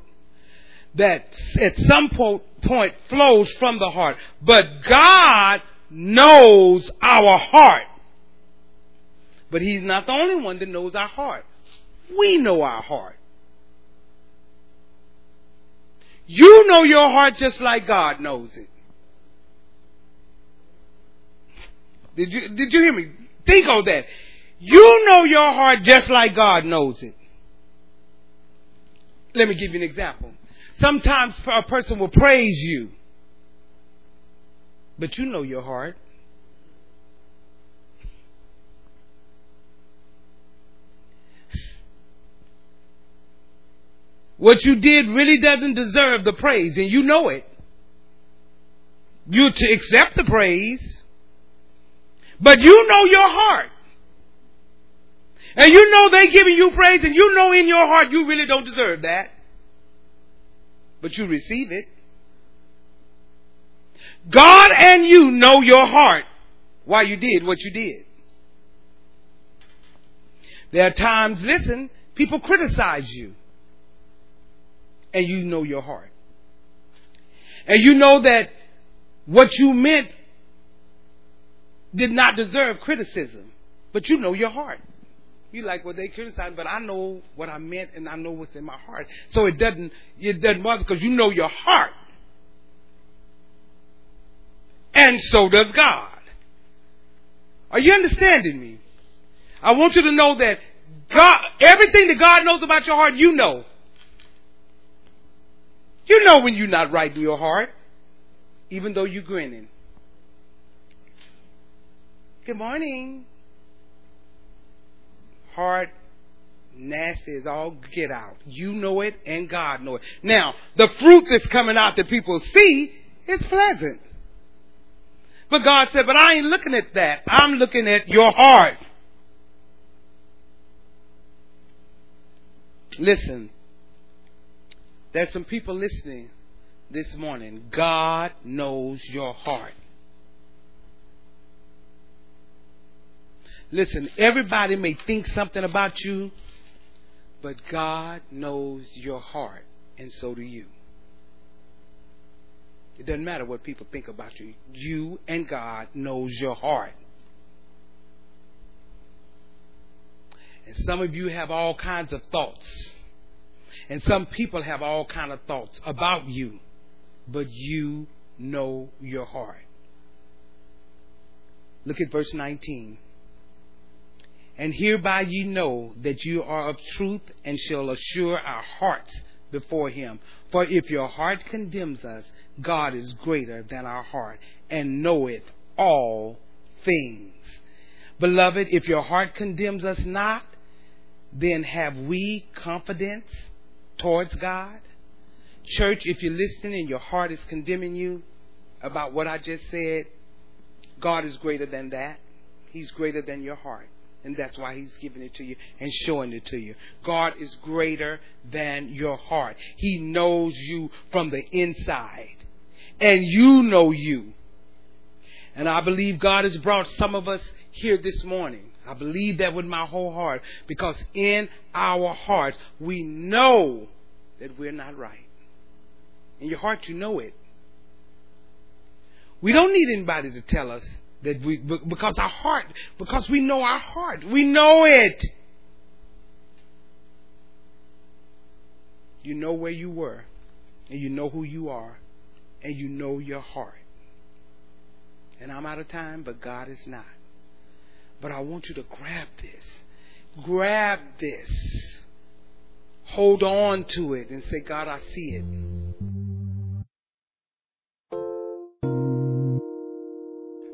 that at some point flows from the heart, but God knows our heart. But He's not the only one that knows our heart. We know our heart. You know your heart just like God knows it. Did you, did you hear me? Think on that. You know your heart just like God knows it. Let me give you an example. Sometimes a person will praise you, but you know your heart. What you did really doesn't deserve the praise, and you know it. You to accept the praise, but you know your heart. And you know they giving you praise and you know in your heart you really don't deserve that. But you receive it. God and you know your heart why you did what you did. There are times, listen, people criticize you. And you know your heart. And you know that what you meant did not deserve criticism, but you know your heart. You like what they criticize, but I know what I meant and I know what's in my heart. So it doesn't it doesn't bother because you know your heart. And so does God. Are you understanding me? I want you to know that God everything that God knows about your heart, you know. You know when you're not right in your heart, even though you're grinning. Good morning. Heart nasty as all get out. You know it and God know it. Now, the fruit that's coming out that people see is pleasant. But God said, but I ain't looking at that. I'm looking at your heart. Listen, there's some people listening this morning. God knows your heart. Listen, everybody may think something about you, but God knows your heart, and so do you. It doesn't matter what people think about you. You and God knows your heart. And some of you have all kinds of thoughts. And some people have all kinds of thoughts about you. But you know your heart. Look at verse 19. And hereby ye know that you are of truth and shall assure our hearts before him. For if your heart condemns us, God is greater than our heart and knoweth all things. Beloved, if your heart condemns us not, then have we confidence towards God? Church, if you're listening and your heart is condemning you about what I just said, God is greater than that. He's greater than your heart. And that's why he's giving it to you and showing it to you. God is greater than your heart. He knows you from the inside. And you know you. And I believe God has brought some of us here this morning. I believe that with my whole heart because in our hearts we know that we're not right. In your heart you know it. We don't need anybody to tell us that we, because our heart, because we know our heart. We know it. You know where you were, and you know who you are, and you know your heart. And I'm out of time, but God is not. But I want you to grab this. Grab this. Hold on to it and say, God, I see it.